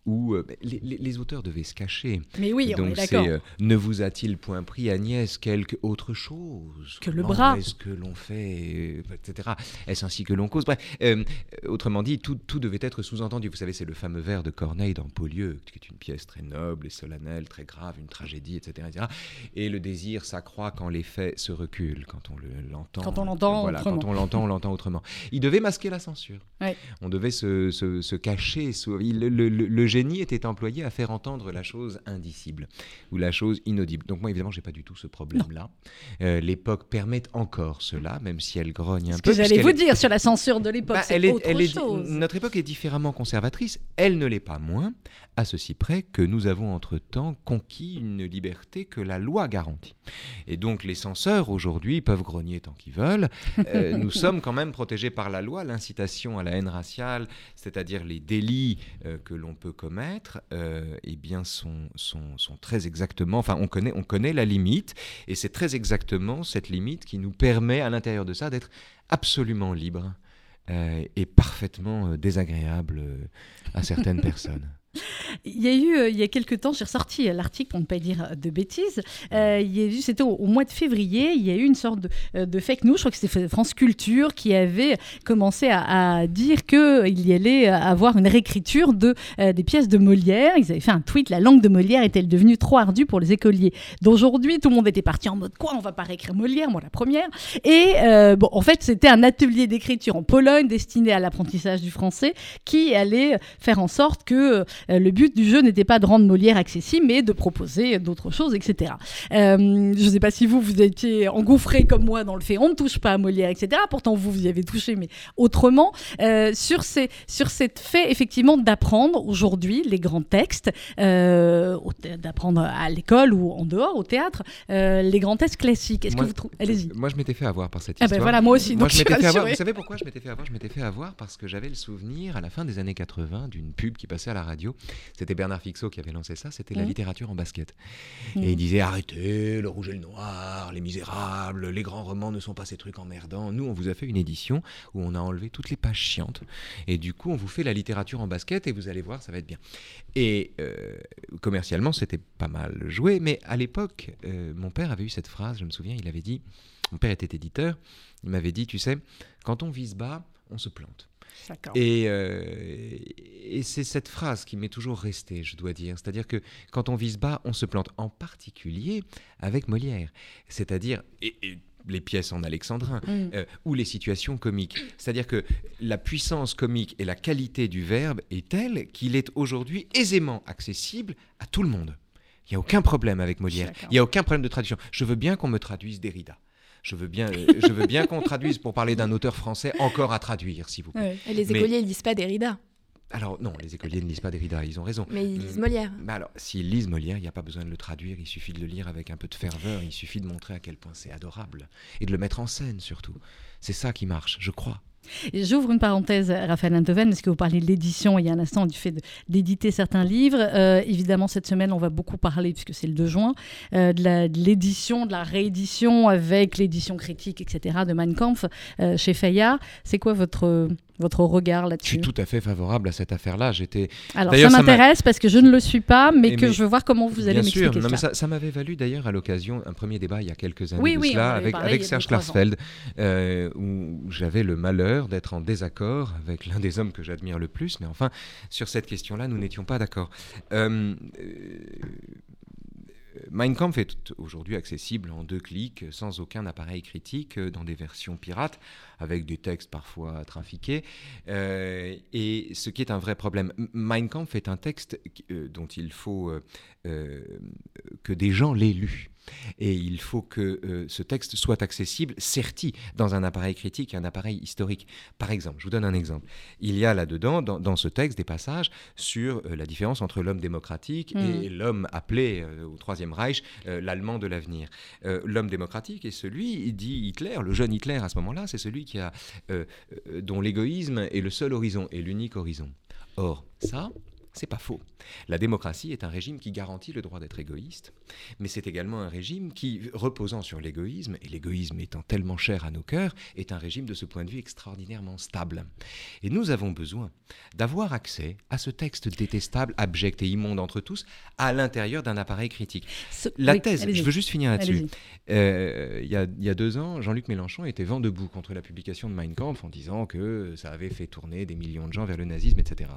où euh, les, les- les auteurs devaient se cacher. Mais oui, Et on est donc d'accord. euh, ne vous a-t-il point pris Agnès quelque autre chose Que le Comment bras. Est-ce que l'on fait, euh, etc. Est-ce ainsi que l'on cause? Bref, euh, autrement dit, tout, tout devait être sous-entendu. Vous savez, c'est le fameux vers de Corneille dans Paulieu, qui est une pièce très noble et solennelle, très grave, une tragédie, etc. etc. Et le désir s'accroît quand les faits se reculent, quand on le- l'entend. Quand on l'entend Voilà, autrement. quand on l'entend, on l'entend autrement. Il devait masquer la censure. Ouais. On devait se, se- se cacher. se- il- le, le- le génie était employé à faire entendre la chose indicible ou la chose inaudible. Donc moi, évidemment, j'ai pas du tout ce problème-là. Euh, L'époque permet encore cela, même si elle grogne un Ce peu. que j'allais vous dire sur la censure de l'époque, bah, c'est est- autre est chose. notre époque est différemment conservatrice. Elle ne l'est pas moins, à ceci près que nous avons entre-temps conquis une liberté que la loi garantit. Et donc les censeurs aujourd'hui peuvent grogner tant qu'ils veulent. Euh, nous sommes quand même protégés par la loi. L'incitation à la haine raciale, c'est-à-dire les délits euh, que l'on peut commettre, euh, eh bien sont, très exactement. Enfin, on connaît, on connaît la limite, et c'est très exactement cette limite qui nous permet, à l'intérieur de ça, d'être absolument libre euh, et parfaitement euh, désagréable à certaines personnes. Il y a eu, euh, il y a quelques temps, j'ai ressorti euh, l'article pour ne pas dire de bêtises. Euh, a eu, c'était au, mois de février, il y a eu une sorte de, de fake news, je crois que c'était France Culture, qui avait commencé à, à dire qu'il y allait avoir une réécriture de, des pièces de Molière. Ils avaient fait un tweet, la langue de Molière est-elle devenue trop ardue pour les écoliers? D'aujourd'hui, tout le monde était parti en mode quoi, on va pas réécrire Molière, moi la première? Et bon, en fait, c'était un atelier d'écriture en Pologne destiné à l'apprentissage du français qui allait faire en sorte que le but du jeu n'était pas de rendre Molière accessible, mais de proposer d'autres choses, etc. Euh, je ne sais pas si vous, vous étiez engouffré comme moi dans le fait on ne touche pas à Molière, etc. Pourtant, vous, vous y avez touché, mais autrement. Euh, sur, ces, sur cette fait, effectivement, d'apprendre aujourd'hui les grands textes, euh, d'apprendre à l'école ou en dehors, au théâtre, euh, les grands textes classiques. Est-ce que Moi- vous trouvez... Allez-y. Moi, je m'étais fait avoir par cette Ah histoire. ben voilà, moi aussi. Moi, donc je fait avoir. Vous savez pourquoi je m'étais fait avoir? Je m'étais fait avoir parce que j'avais le souvenir, à la fin des années 80, d'une pub qui passait à la radio. C'était Bernard Fixot qui avait lancé ça. C'était la littérature en basket. Mhm. Et il disait arrêtez, le rouge et le noir, les misérables, les grands romans ne sont pas ces trucs emmerdants. Nous, on vous a fait une édition où on a enlevé toutes les pages chiantes. Et du coup, on vous fait la littérature en basket et vous allez voir, ça va être bien. Et euh, commercialement, c'était pas mal joué. Mais à l'époque, euh, mon père avait eu cette phrase, je me souviens, il avait dit mon père était éditeur, il m'avait dit, tu sais, quand on vise bas, on se plante. Et, euh, et c'est cette phrase qui m'est toujours restée, je dois dire. C'est-à-dire que quand on vise bas, on se plante, en particulier avec Molière. C'est-à-dire, et- et les pièces en alexandrin, Mm. euh, ou les situations comiques. C'est-à-dire que la puissance comique et la qualité du verbe est telle qu'il est aujourd'hui aisément accessible à tout le monde. Il n'y a aucun problème avec Molière. Il n'y a aucun problème de traduction. Je veux bien qu'on me traduise Derrida. Je veux bien, euh, je veux bien qu'on traduise pour parler d'un auteur français encore à traduire, s'il vous plaît. Ouais. Et les Mais- écoliers, ils lisent pas Derrida, Alors non, les écoliers ne lisent pas Derrida, ils ont raison. mais ils lisent. Molière. Bah alors, s'ils lisent Molière, il n'y a pas besoin de le traduire, il suffit de le lire avec un peu de ferveur, il suffit de montrer à quel point c'est adorable. Et de le mettre en scène surtout. C'est ça qui marche, je crois. J'ouvre une parenthèse, Raphaël Antoven, parce que vous parlez de l'édition il y a un instant, du fait d'éditer certains livres. Euh, évidemment, cette semaine, on va beaucoup parler, puisque c'est le 2 juin, euh, de l'édition, de, la réédition avec l'édition critique, etc., de Mein Kampf euh, chez Fayard. C'est quoi votre, votre regard Je là-dessus suis tout à fait favorable à cette affaire-là. J'étais Alors, ça ça m'intéresse parce que je ne le suis pas, mais que je veux voir comment vous allez Bien sûr, m'expliquer non, mais cela. ça, ça m'avait valu d'ailleurs à l'occasion un premier débat il y a quelques années Oui, de cela avec, parlé Serge. Klarsfeld, euh, où j'avais le malheur d'être en désaccord avec l'un des hommes que j'admire le plus, mais enfin, sur cette question-là, nous n'étions pas d'accord. Euh, euh, Mein Kampf est aujourd'hui accessible en deux clics, sans aucun appareil critique, euh, dans des versions pirates, avec des textes parfois trafiqués. Euh, et ce qui est un vrai problème. Mein Kampf est un texte euh, dont il faut que des gens l'aient lu. Et il faut que euh, ce texte soit accessible, certi, dans un appareil critique, un appareil historique. Par exemple, je vous donne un exemple. Il y a là-dedans, dans, dans ce texte, des passages sur euh, la différence entre l'homme démocratique et l'homme appelé euh, au Troisième Reich l'Allemand de l'avenir. L'homme démocratique est celui, dit Hitler, le jeune Hitler à ce moment-là, c'est celui qui a, dont l'égoïsme est le seul horizon et l'unique horizon. Or, ça, c'est pas faux. La démocratie est un régime qui garantit le droit d'être égoïste, mais c'est également un régime qui, reposant sur l'égoïsme, et l'égoïsme étant tellement cher à nos cœurs, est un régime de ce point de vue extraordinairement stable. Et nous avons besoin d'avoir accès à ce texte détestable, abject et immonde entre tous, à l'intérieur d'un appareil critique. La oui, thèse, je veux juste finir là-dessus. Euh, il y, a, y a deux ans, Jean-Luc Mélenchon était vent debout contre la publication de Mein Kampf en disant que ça avait fait tourner des millions de gens vers le nazisme, etc.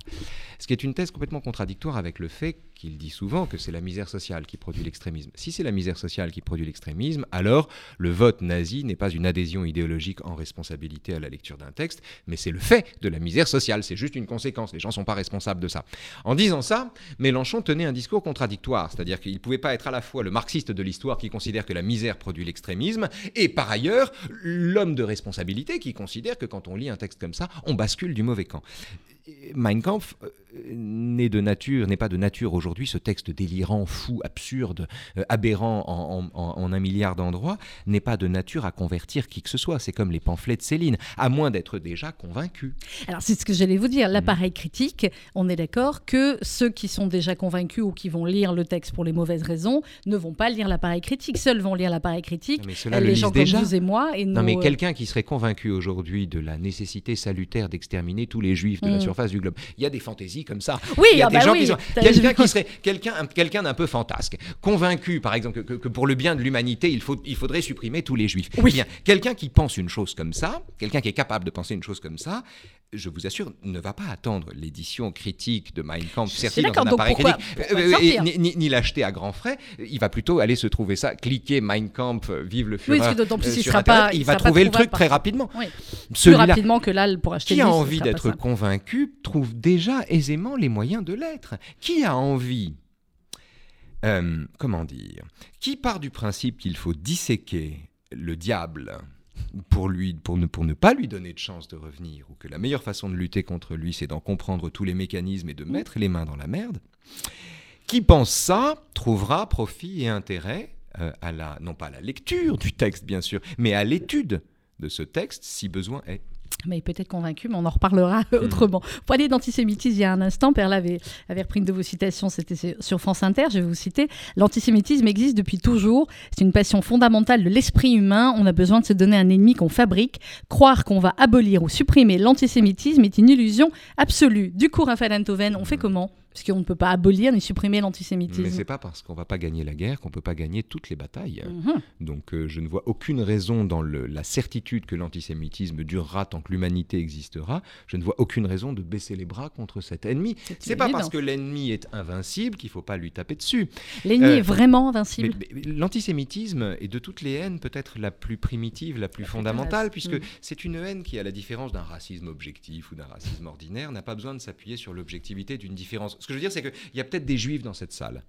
Ce qui est une thèse complètement contradictoire avec le fait qu'il dit souvent que c'est la misère sociale qui produit l'extrémisme. Si c'est la misère sociale qui produit l'extrémisme, alors le vote nazi n'est pas une adhésion idéologique en responsabilité à la lecture d'un texte, mais c'est le fait de la misère sociale. C'est juste une conséquence. Les gens ne sont pas responsables de ça. En disant ça, Mélenchon tenait un discours contradictoire, c'est-à-dire qu'il ne pouvait pas être à la fois le marxiste de l'histoire qui considère que la misère produit l'extrémisme, et par ailleurs l'homme de responsabilité qui considère que quand on lit un texte comme ça, on bascule du mauvais camp. Mein Kampf euh, n'est de nature, n'est pas de nature aujourd'hui, ce texte délirant, fou, absurde, euh, aberrant en, en- en- en un milliard d'endroits, n'est pas de nature à convertir qui que ce soit. C'est comme les pamphlets de Céline, à moins d'être déjà convaincu. Alors, c'est ce que j'allais vous dire. L'appareil critique, on est d'accord que ceux qui sont déjà convaincus ou qui vont lire le texte pour les mauvaises raisons ne vont pas lire l'appareil critique. Seuls vont lire l'appareil critique. Mais ceux-là les le gens lisent déjà. comme vous et moi. Et Non, nos, mais euh, quelqu'un qui serait convaincu aujourd'hui de la nécessité salutaire d'exterminer tous les juifs de la Mm. Surface du globe, il y a des fantaisies comme ça. Oui, il y a ah des bah gens oui. qui sont quelqu'un qui serait quelqu'un un- quelqu'un d'un peu fantasque, convaincu par exemple que, pour le bien de l'humanité, il faut il faudrait supprimer tous les juifs. Oui. Bien, quelqu'un qui pense une chose comme ça, quelqu'un qui est capable de penser une chose comme ça, je vous assure, ne va pas attendre l'édition critique de Mein Kampf certifiée dans un donc appareil pourquoi- critique, pourquoi euh, ni, ni- ni l'acheter à grands frais. Il va plutôt aller se trouver ça, cliquer Mein Kampf, euh, vive le Oui, Führer. parce que d'autant plus, euh, il sera Internet, pas- il il va sera trouver le truc très rapidement. Oui. Plus rapidement que là, pour acheter qui a envie d'être convaincu trouve déjà aisément les moyens de l'être. Qui a envie euh, Comment dire Qui part du principe qu'il faut disséquer le diable pour, lui, pour, ne, pour ne pas lui donner de chance de revenir, ou que la meilleure façon de lutter contre lui, c'est d'en comprendre tous les mécanismes et de mettre les mains dans la merde Qui pense ça trouvera profit et intérêt euh, à la, non pas à la lecture du texte, bien sûr, mais à l'étude de ce texte, si besoin est. Mais peut-être convaincu, mais on en reparlera autrement. Pour parler d'antisémitisme, il y a un instant, Perla avait, avait repris une de vos citations, c'était sur- sur France Inter, je vais vous citer. L'antisémitisme existe depuis toujours, c'est une passion fondamentale de l'esprit humain, on a besoin de se donner un ennemi qu'on fabrique. Croire qu'on va abolir ou supprimer l'antisémitisme est une illusion absolue. Du coup, Raphaël Antoven, on fait comment? Parce qu'on ne peut pas abolir ni supprimer Mais l'antisémitisme. c'est pas parce qu'on va pas gagner la guerre qu'on peut pas gagner toutes les batailles. Mhm. Donc euh, je ne vois aucune raison dans le- la certitude que l'antisémitisme durera tant que l'humanité existera. Je ne vois aucune raison de baisser les bras contre cet ennemi. C'est pas parce que l'ennemi est invincible qu'il faut pas lui taper dessus. L'ennemi Euh, est vraiment Mais- invincible. mais L'antisémitisme est de toutes les haines peut-être la plus primitive, la plus La fondamentale, puisque c'est une haine qui, à la différence d'un racisme objectif ou d'un racisme ordinaire, n'a pas besoin de s'appuyer sur l'objectivité d'une différence. Ce que je veux dire, c'est qu'il y a peut-être des juifs dans cette salle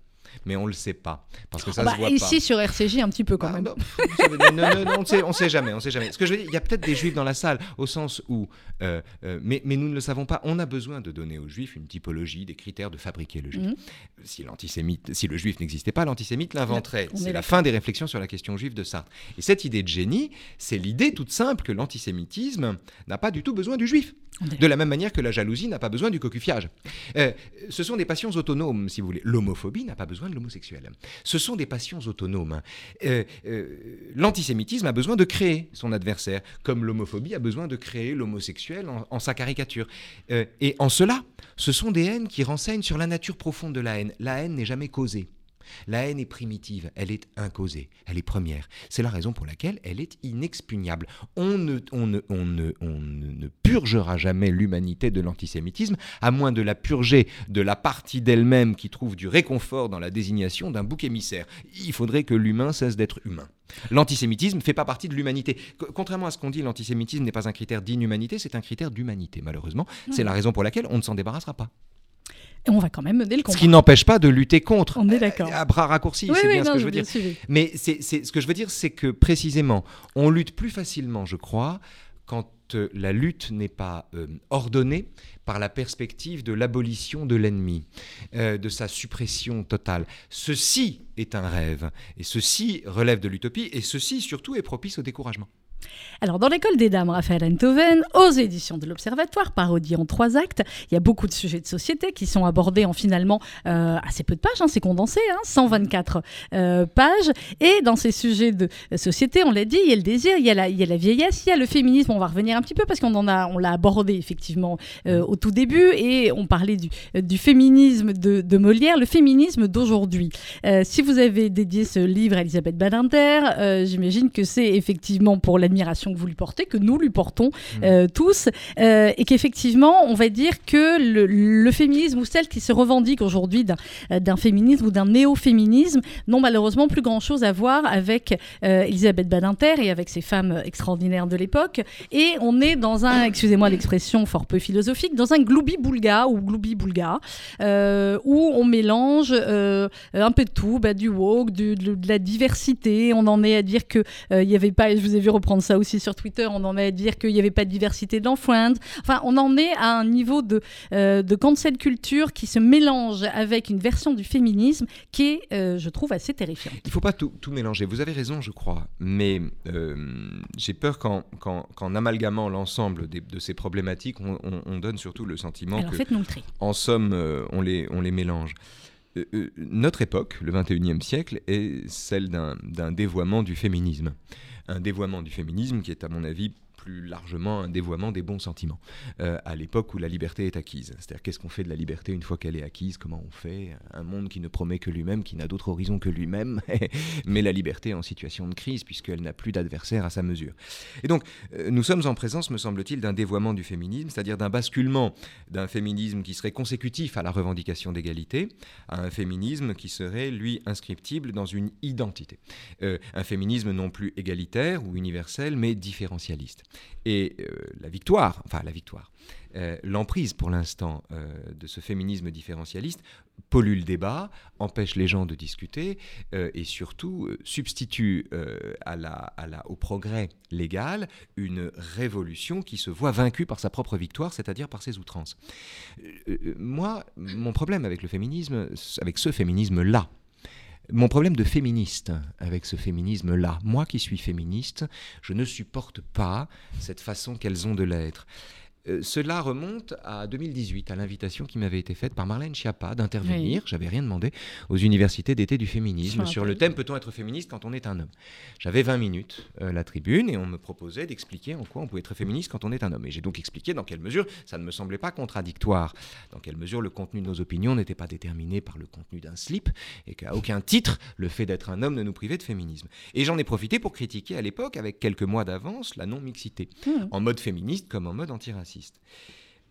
mais on ne le sait pas. Parce que ça Ah se bah, voit ici pas. sur RCJ un petit peu quand Ah, même. non, non, non, on ne sait, on sait jamais, on sait jamais. Ce que je veux dire, il y a peut-être des juifs dans la salle, au sens où, euh, euh, mais, mais nous ne le savons pas. On a besoin de donner aux juifs une typologie, des critères de fabriquer le juif. Mhm. Si l'antisémite, si le juif n'existait pas, l'antisémite l'inventerait. C'est la fin des réflexions sur la question juive de Sartre. Et cette idée de génie, c'est l'idée toute simple que l'antisémitisme n'a pas du tout besoin du juif. De la même manière que la jalousie n'a pas besoin du cocufiage. Euh, ce sont des passions autonomes, si vous voulez. L'homophobie n'a pas besoin de l'homosexuel. Ce sont des passions autonomes. Euh, euh, L'antisémitisme a besoin de créer son adversaire, comme l'homophobie a besoin de créer l'homosexuel en, en sa caricature. Euh, et en cela, ce sont des haines qui renseignent sur la nature profonde de la haine. La haine n'est jamais causée. La haine est primitive, elle est incausée, elle est première. C'est la raison pour laquelle elle est inexpugnable. On ne, on ne, on ne, on ne, ne purgera jamais l'humanité de l'antisémitisme, à moins de la purger de la partie d'elle-même qui trouve du réconfort dans la désignation d'un bouc émissaire. Il faudrait que l'humain cesse d'être humain. L'antisémitisme ne fait pas partie de l'humanité. Co- Contrairement à ce qu'on dit, l'antisémitisme n'est pas un critère d'inhumanité, c'est un critère d'humanité, malheureusement. C'est la raison pour laquelle on ne s'en débarrassera pas. Et on va quand même mener le Ce combat. qui n'empêche pas de lutter contre. On est d'accord. À bras raccourcis, Oui, c'est oui, bien ce que je veux dire. suivi. Mais c'est, c'est- ce que je veux dire, c'est que précisément, on lutte plus facilement, je crois, quand euh, la lutte n'est pas euh, ordonnée par la perspective de l'abolition de l'ennemi, euh, de sa suppression totale. Ceci est un rêve, et ceci relève de l'utopie, et ceci surtout est propice au découragement. Alors, dans l'école des dames, Raphaël Enthoven, aux éditions de l'Observatoire, parodie en trois actes, il y a beaucoup de sujets de société qui sont abordés en finalement euh, assez peu de pages, hein, c'est condensé, hein, 124 euh, pages. Et dans ces sujets de société, on l'a dit, il y a le désir, il y a, la, vieillesse, il y a le féminisme. On va revenir un petit peu parce qu'on en a, on l'a abordé effectivement euh, au tout début et on parlait du, féminisme de, de Molière, le féminisme d'aujourd'hui. Si vous avez dédié ce livre à Elisabeth Badinter, j'imagine que c'est effectivement pour l'admiration que vous lui portez, que nous lui portons euh, tous, euh, et qu'effectivement, on va dire que le, le féminisme ou celles qui se revendiquent aujourd'hui d'un euh, d'un féminisme ou d'un néo-féminisme n'ont malheureusement plus grand-chose à voir avec euh, Elisabeth Badinter et avec ces femmes extraordinaires de l'époque. Et on est dans un, excusez-moi l'expression fort peu philosophique, dans un gloubi-boulga ou gloubi-boulga, euh, où on mélange euh, un peu de tout, bah, du woke, du- de, de la diversité. On en est à dire que euh, il y avait pas, je vous ai vu reprendre ça aussi sur Twitter, on en est à dire qu'il n'y avait pas de diversité de l'enfouinde. Enfin, on en est à un niveau de, euh, de cancel culture qui se mélange avec une version du féminisme qui est, euh, je trouve, assez terrifiante. Il ne faut pas tout, tout mélanger. Vous avez raison, je crois. Mais euh, j'ai peur qu'en qu'en- qu'en amalgamant l'ensemble de ces problématiques, on, on- on donne surtout le sentiment Alors que, le tri. en somme, on, les, on les mélange. Notre époque, le 21e siècle, est celle d'un d'un dévoiement du féminisme. Un dévoiement du féminisme qui est, à mon avis, plus largement un dévoiement des bons sentiments, euh, à l'époque où la liberté est acquise. C'est-à-dire qu'est-ce qu'on fait de la liberté une fois qu'elle est acquise, comment on fait? Un monde qui ne promet que lui-même, qui n'a d'autre horizon que lui-même, mais la liberté en situation de crise, puisqu'elle n'a plus d'adversaire à sa mesure. Et donc, euh, nous sommes en présence, me semble-t-il, d'un dévoiement du féminisme, c'est-à-dire d'un basculement d'un féminisme qui serait consécutif à la revendication d'égalité, à un féminisme qui serait, lui, inscriptible dans une identité. Euh, un féminisme non plus égalitaire ou universel, mais différentialiste. Et euh, la victoire, enfin la victoire, euh, l'emprise pour l'instant euh, de ce féminisme différentialiste pollue le débat, empêche les gens de discuter et surtout substitue au progrès légal une révolution qui se voit vaincue par sa propre victoire, c'est-à-dire par ses outrances. Moi, mon problème avec le féminisme, avec ce féminisme-là, mon problème de féministe avec ce féminisme-là, moi qui suis féministe, je ne supporte pas cette façon qu'elles ont de l'être. Euh, cela remonte à 2018, à l'invitation qui m'avait été faite par Marlène Schiappa d'intervenir, j'avais rien demandé, aux universités d'été du féminisme sur le thème Peut-on être féministe quand on est un homme? J'avais 20 minutes euh, la tribune et on me proposait d'expliquer en quoi on pouvait être féministe quand on est un homme. Et j'ai donc expliqué dans quelle mesure ça ne me semblait pas contradictoire, dans quelle mesure le contenu de nos opinions n'était pas déterminé par le contenu d'un slip et qu'à aucun titre le fait d'être un homme ne nous privait de féminisme. Et j'en ai profité pour critiquer à l'époque, avec quelques mois d'avance, la non-mixité, Mmh. en mode féministe comme en mode antiraciste.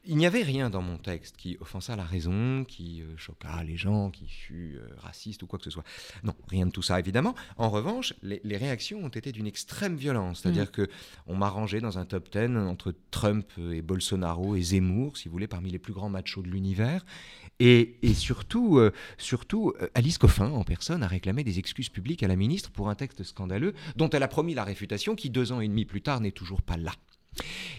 Il n'y avait rien dans mon texte qui offensa la raison, qui euh, choqua les gens, qui fut euh, raciste ou quoi que ce soit. Non, rien de tout ça évidemment. En revanche, les, les réactions ont été d'une extrême violence, c'est-à-dire que on m'a rangé dans un top 10 entre Trump et Bolsonaro et Zemmour, si vous voulez, parmi les plus grands machos de l'univers. Et, et surtout, euh, surtout euh, Alice Coffin, en personne, a réclamé des excuses publiques à la ministre pour un texte scandaleux dont elle a promis la réfutation, qui deux ans et demi plus tard n'est toujours pas là.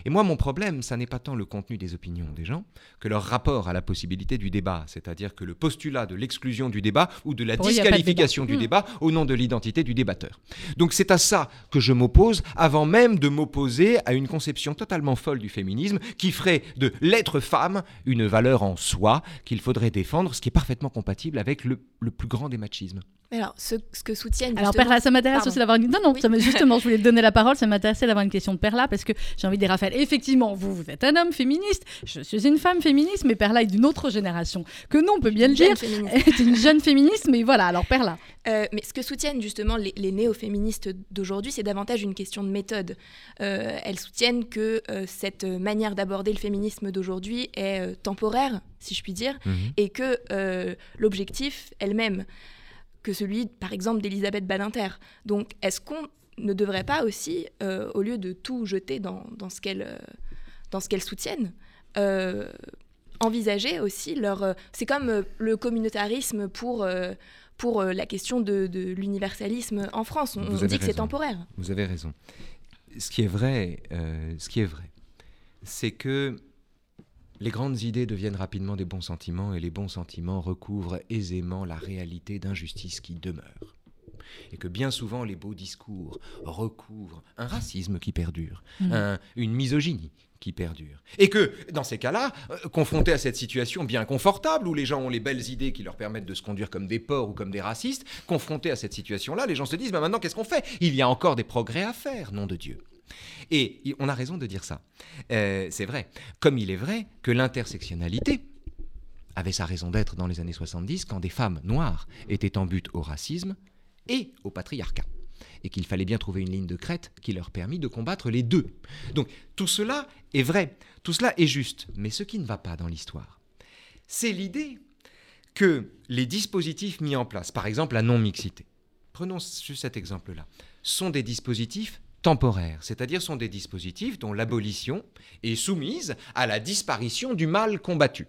Et moi, mon problème, ça n'est pas tant le contenu des opinions des gens que leur rapport à la possibilité du débat, c'est-à-dire que le postulat de l'exclusion du débat ou de la Pour de disqualification débat. du Hmm. débat au nom de l'identité du débatteur. Donc c'est à ça que je m'oppose avant même de m'opposer à une conception totalement folle du féminisme qui ferait de l'être femme une valeur en soi qu'il faudrait défendre, ce qui est parfaitement compatible avec le, le plus grand des machismes. Alors, ce, ce que soutiennent. Alors Perla, ça m'intéresse aussi d'avoir une... Non, non, Oui. ça me- justement, je voulais te donner la parole, ça m'intéressait d'avoir une question de Perla, parce que j'ai envie de dire, Raphaël, effectivement, vous, vous êtes un homme féministe, je suis une femme féministe, mais Perla est d'une autre génération que nous, on peut bien le Jeune dire. féministe. Elle est une jeune féministe, mais voilà, alors Perla. Euh, mais ce que soutiennent justement les, les néo-féministes d'aujourd'hui, c'est davantage une question de méthode. Euh, elles soutiennent que euh, cette manière d'aborder le féminisme d'aujourd'hui est euh, temporaire, si je puis dire, et que euh, l'objectif elle-même, que celui, par exemple, d'Elisabeth Badinter. Donc, est-ce qu'on ne devrait pas aussi, euh, au lieu de tout jeter dans, dans ce qu'elles euh, dans ce qu'elles soutiennent, euh, envisager aussi leur... c'est comme le communautarisme pour... pour la question de, de l'universalisme en France. On, on dit que c'est temporaire. Vous avez raison. Ce qui est vrai, euh, ce qui est vrai, c'est que les grandes idées deviennent rapidement des bons sentiments et les bons sentiments recouvrent aisément la réalité d'injustice qui demeure. Et que bien souvent les beaux discours recouvrent un racisme qui perdure, un- une misogynie qui perdure. Et que dans ces cas-là, euh, confrontés à cette situation bien confortable où les gens ont les belles idées qui leur permettent de se conduire comme des porcs ou comme des racistes, confrontés à cette situation-là, les gens se disent bah maintenant qu'est-ce qu'on fait? Il y a encore des progrès à faire, nom de Dieu. Et on a raison de dire ça. Euh, c'est vrai. Comme il est vrai que l'intersectionnalité avait sa raison d'être dans les années 70 quand des femmes noires étaient en but au racisme et au patriarcat. Et qu'il fallait bien trouver une ligne de crête qui leur permit de combattre les deux. Donc tout cela est vrai, tout cela est juste. Mais ce qui ne va pas dans l'histoire, c'est l'idée que les dispositifs mis en place, par exemple la non-mixité, prenons cet exemple-là, sont des dispositifs temporaires, c'est-à-dire sont des dispositifs dont l'abolition est soumise à la disparition du mal combattu.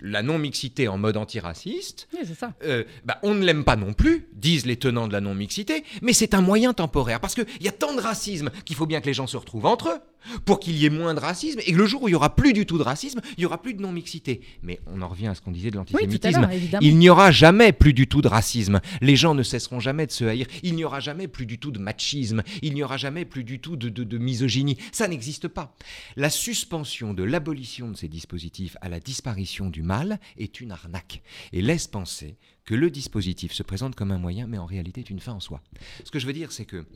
La non-mixité en mode antiraciste, Oui, ça. euh, bah, on ne l'aime pas non plus, disent les tenants de la non-mixité, mais c'est un moyen temporaire, parce qu'il y a tant de racisme qu'il faut bien que les gens se retrouvent entre eux, pour qu'il y ait moins de racisme, et que le jour où il y aura plus du tout de racisme, il y aura plus de non-mixité. Mais on en revient à ce qu'on disait de l'antisémitisme. Il n'y aura jamais plus du tout de racisme. Les gens ne cesseront jamais de se haïr. Il n'y aura jamais plus du tout de machisme. Il n'y aura jamais plus du tout de, de- de misogynie. Ça n'existe pas. La suspension de l'abolition de ces dispositifs à la disparition du mal est une arnaque et laisse penser que le dispositif se présente comme un moyen, mais en réalité est une fin en soi. Ce que je veux dire, c'est que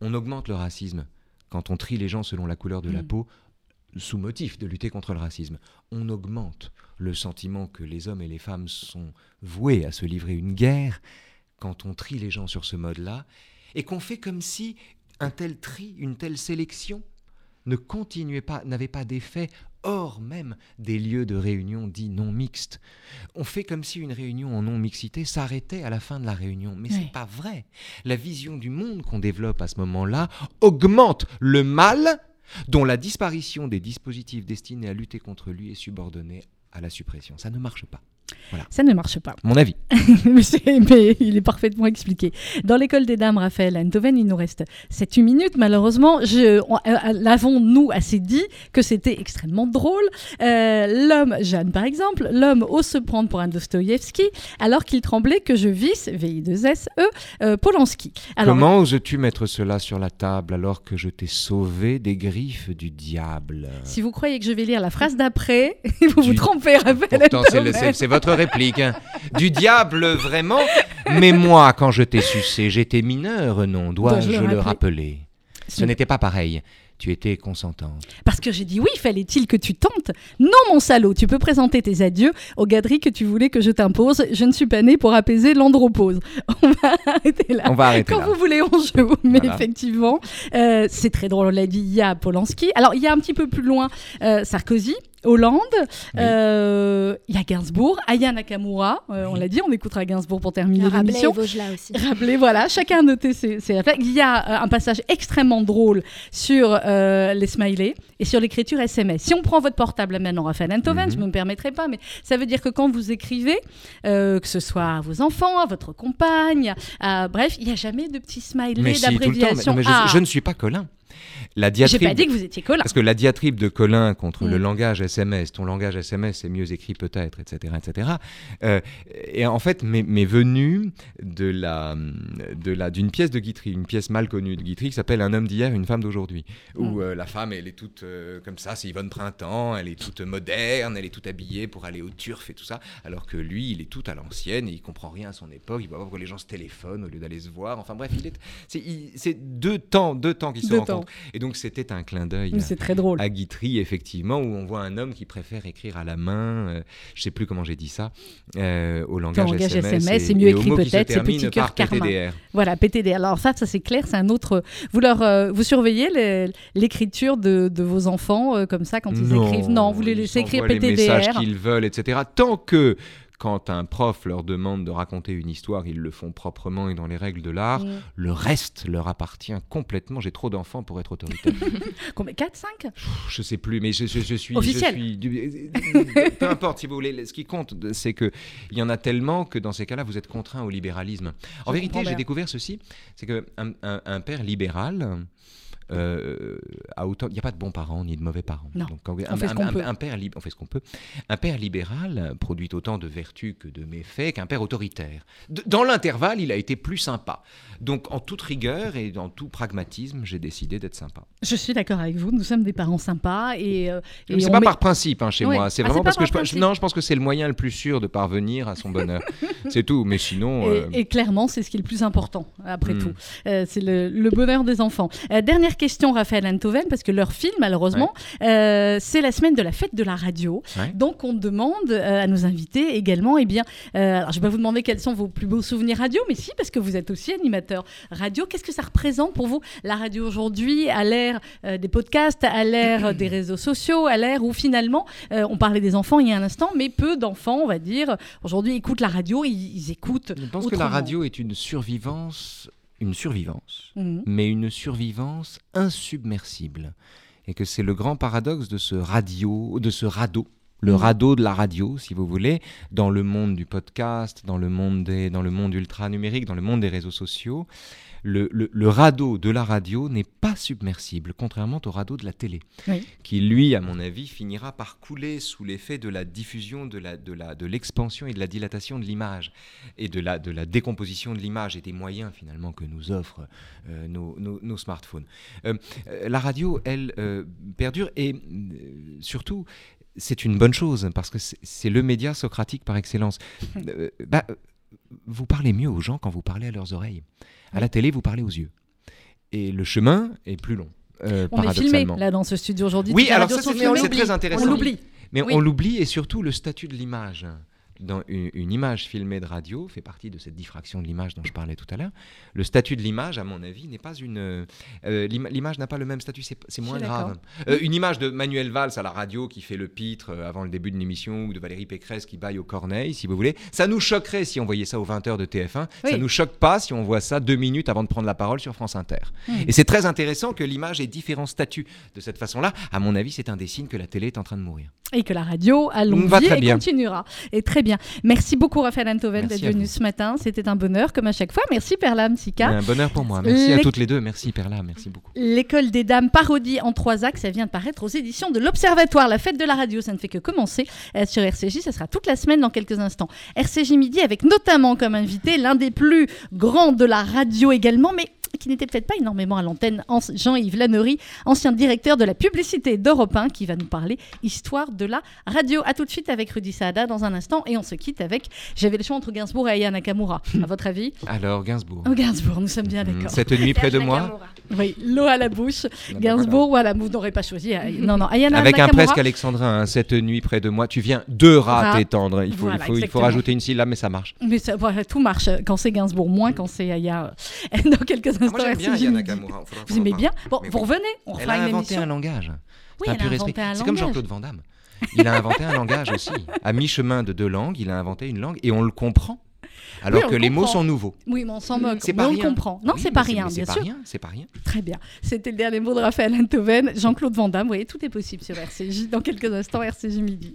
on augmente le racisme quand on trie les gens selon la couleur de la Mm. peau sous motif de lutter contre le racisme. On augmente le sentiment que les hommes et les femmes sont voués à se livrer une guerre quand on trie les gens sur ce mode-là et qu'on fait comme si un tel tri, une telle sélection ne continuait pas, n'avait pas d'effet hors même des lieux de réunion dits non mixtes. On fait comme si une réunion en non-mixité s'arrêtait à la fin de la réunion, mais Oui. c'est pas vrai. La vision du monde qu'on développe à ce moment-là augmente le mal dont la disparition des dispositifs destinés à lutter contre lui est subordonnée à la suppression. Ça ne marche pas. Ça ne marche pas. Mon avis. mais, il est parfaitement expliqué. Dans l'école des dames, Raphaël Antoven, il nous reste 7-8 minutes. Malheureusement, on- euh, l'avons-nous assez dit que c'était extrêmement drôle? Euh, L'homme, Jeanne par exemple, l'homme ose se prendre pour un Dostoïevski alors qu'il tremblait que je visse, VI2SE, euh, Polanski. Alors, Comment oses-tu mettre cela sur la table alors que je t'ai sauvé des griffes du diable? Si vous croyez que je vais lire la phrase d'après, vous vous trompez, Raphaël Pourtant, c'est, votre réplique. Du diable, vraiment Mais moi, quand je t'ai sucé, j'étais mineur, non Dois-je le le rappeler Ce n'était pas pareil. Tu étais consentante. Parce que j'ai dit oui, fallait-il que tu tentes? Non, mon salaud, tu peux présenter tes adieux aux gaderies que tu voulais que je t'impose. Je ne suis pas né pour apaiser l'andropause. On va arrêter là. On va arrêter Quand là. vous voulez, on joue. Mais Voilà. effectivement, euh, c'est très drôle, on l'a dit, il y a Polanski. Alors, il y a un petit peu plus loin euh, Sarkozy. Hollande, euh, il y a Gainsbourg, Aya Nakamura, euh, on l'a dit, on écoutera Gainsbourg pour terminer Rabelais et l'émission. Aussi. Rabelais, voilà, chacun a noté ses, ses réflexes. Il y a euh, un passage extrêmement drôle sur euh, les smileys et sur l'écriture SMS. Si on prend votre portable maintenant, Raphaël Antoven, Mhm. je ne me permettrai pas, mais ça veut dire que quand vous écrivez, euh, que ce soit à vos enfants, à votre compagne, à- bref, il n'y a jamais de si, temps. Mais- d'abréviation. je, Ah, je ne suis pas Colin. La j'ai diatribe. pas dit que vous étiez Colin. Parce que la diatribe de Colin contre le Mm. langage SMS, ton langage SMS est mieux écrit peut-être, etc., etc. euh, et en fait, m'est m'est venu de la, de la, d'une pièce de Guitry, une pièce mal connue de Guitry qui s'appelle Un homme d'hier, une femme d'aujourd'hui, où Mm. euh, la femme, elle est toute euh, comme ça, c'est Yvonne Printemps, elle est toute moderne, elle est toute habillée pour aller au turf et tout ça, alors que lui, il est tout à l'ancienne et il comprend rien à son époque, il va voir pourquoi les gens se téléphonent au lieu d'aller se voir. Enfin bref, il est, c'est, il- c'est deux temps, deux temps qui se Deux Et donc c'était un clin d'œil. À- très drôle. à Guitry, effectivement, où on voit un homme qui préfère écrire à la main, euh, je sais plus comment j'ai dit ça, euh, au langage, langage SMS, c'est mieux écrit peut-être, c'est petit cœur karma. PTDR. Voilà, PTD. Alors ça, ça c'est clair, c'est un autre. Vous leur, euh, vous surveillez l'écriture de, de vos enfants euh, comme ça quand ils écrivent? Non, vous les laissez écrire s'envoient les messages PTDR. qu'ils veulent, etc. Tant que quand un prof leur demande de raconter une histoire, ils le font proprement et dans les règles de l'art. Mm. Le reste leur appartient complètement. J'ai trop d'enfants pour être autoritaire. Combien? 4, 5 Pff, je sais plus, mais je, je- je suis. Officiel. je suis du- peu importe, si vous voulez. Ce qui compte, c'est que il y en a tellement que dans ces cas-là, vous êtes contraint au libéralisme. En vérité, j'ai découvert ceci c'est qu'un un, un père libéral. Euh, autant, il n'y a pas de bons parents ni de mauvais parents. Non, Donc, un, on fait ce un- qu'on un- peut. un père lib- on fait ce qu'on peut. Un père libéral produit autant de vertus que de méfaits qu'un père autoritaire. De- dans l'intervalle, il a été plus sympa. Donc, en toute rigueur et dans tout pragmatisme, j'ai décidé d'être sympa. Je suis d'accord avec vous. Nous sommes des parents sympas et. euh, et Mais c'est on pas met- par principe hein, chez moi, c'est Ah, vraiment c'est pas parce que par je, pense- principe. non, je pense que c'est le moyen le plus sûr de parvenir à son bonheur. c'est tout, mais sinon. Et, euh, et clairement, c'est ce qui est le plus important, après Hmm. tout. Euh, c'est le, le bonheur des enfants. Dernière question, Raphaël Antoven, parce que leur film, malheureusement, euh, c'est la semaine de la fête de la radio. Ouais. Donc, on demande euh, à nos invités également, eh bien, euh, alors je vais pas vous demander quels sont vos plus beaux souvenirs radio, mais si, parce que vous êtes aussi animateur radio. Qu'est-ce que ça représente pour vous, la radio aujourd'hui, à l'ère des podcasts, à l'ère des réseaux sociaux, à l'ère où finalement, on parlait des enfants il y a un instant, mais peu d'enfants, on va dire, aujourd'hui écoutent la radio, ils, ils écoutent. je pense que la radio est une survivance, une survivance, Mhm. mais une survivance insubmersible. Et que c'est le grand paradoxe de ce radio, de ce radeau. Le Mhm. radeau de la radio, si vous voulez, dans le monde du podcast, dans le monde, des, dans le monde ultra numérique, dans le monde des réseaux sociaux, le, le- le radeau de la radio n'est pas submersible, contrairement au radeau de la télé, Oui. qui lui, à mon avis, finira par couler sous l'effet de la diffusion, de la- de la- de l'expansion et de la dilatation de l'image, et de la, de la décomposition de l'image et des moyens finalement que nous offrent euh, nos, nos- nos smartphones. Euh, euh, la radio, elle, euh, perdure et surtout, c'est une bonne chose parce que c'est c'est le média socratique par excellence. Bah, vous parlez mieux aux gens quand vous parlez à leurs oreilles. À la télé, vous parlez aux yeux. Et le chemin est plus long. euh, On est filmé là dans ce studio aujourd'hui. Oui, alors ça, c'est- très intéressant. On l'oublie. Mais Oui. on l'oublie et surtout le statut de l'image. Dans une, une image filmée de radio fait partie de cette diffraction de l'image dont je parlais tout à l'heure. Le statut de l'image, à mon avis, n'est pas une. euh, l'ima- l'image n'a pas le même statut, c'est moins grave. Euh, une image de Manuel Valls à la radio qui fait le pitre euh, avant le début d'une émission ou de Valérie Pécresse qui baille au corneille, si vous voulez, ça nous choquerait si on voyait ça aux 20h de TF1. Oui. Ça nous choque pas si on voit ça deux minutes avant de prendre la parole sur France Inter. Hmm. Et c'est très intéressant que l'image ait différents statuts de cette façon-là. À mon avis, c'est un des signes que la télé est en train de mourir. Et que la radio a longue Va vie très et bien. continuera. Et très bien. Merci beaucoup Raphaël Antoven d'être venu ce matin. C'était un bonheur comme à chaque fois. Merci Perla Msika. Un bonheur pour moi. Merci à toutes les deux. Merci Perla. Merci beaucoup. L'école des dames parodie en trois actes, ça vient de paraître aux éditions de l'Observatoire. La fête de la radio, ça ne fait que commencer euh, sur RCJ. Ça sera toute la semaine dans quelques instants. RCJ midi avec notamment comme invité l'un des plus grands de la radio également, mais qui n'était peut-être pas énormément à l'antenne, Jean-Yves Lannery, ancien directeur de la publicité d'Europe 1, qui va nous parler histoire de la radio. À tout de suite avec Rudy Saada dans un instant et on se quitte avec J'avais le choix entre Gainsbourg et Aya Nakamura. À votre avis Alors, Gainsbourg. Oh, Gainsbourg, nous sommes bien Hmm, d'accord. Cette nuit près de moi. Oui, l'eau à la bouche. Bah Gainsbourg, voilà, vous n'aurez pas choisi. Non, non, Ayana avec un presque alexandrin, hein, cette nuit près de moi, tu viens de rats Rat. t'étendre. Il faut, Voilà, il, faut, il faut exactement. rajouter une syllabe, mais ça marche. Mais ça, voilà, tout marche quand c'est Gainsbourg, moins quand c'est Aya. Dans quelques instants, Ah, moi j'aime bien RCJ Aya midi. Nakamura. Faudra Vous aimez bien Bon, vous revenez, on Elle fera a une inventé un langage. Oui, elle a inventé un C'est comme langage. Jean-Claude Van Damme. il a inventé un langage aussi. À mi-chemin de deux langues, il a inventé une langue et on le comprend. Alors Oui, que le les mots sont nouveaux. Oui, mais on s'en moque. Mais pas on rien. le comprend. Non, Oui, c'est pas rien, bien c'est sûr. pas rien, c'est pas rien. Très bien. C'était le dernier mot de Raphaël Enthoven. Jean-Claude Van Damme. Vous voyez, tout est possible sur RCJ. Dans quelques instants, RCJ Midi.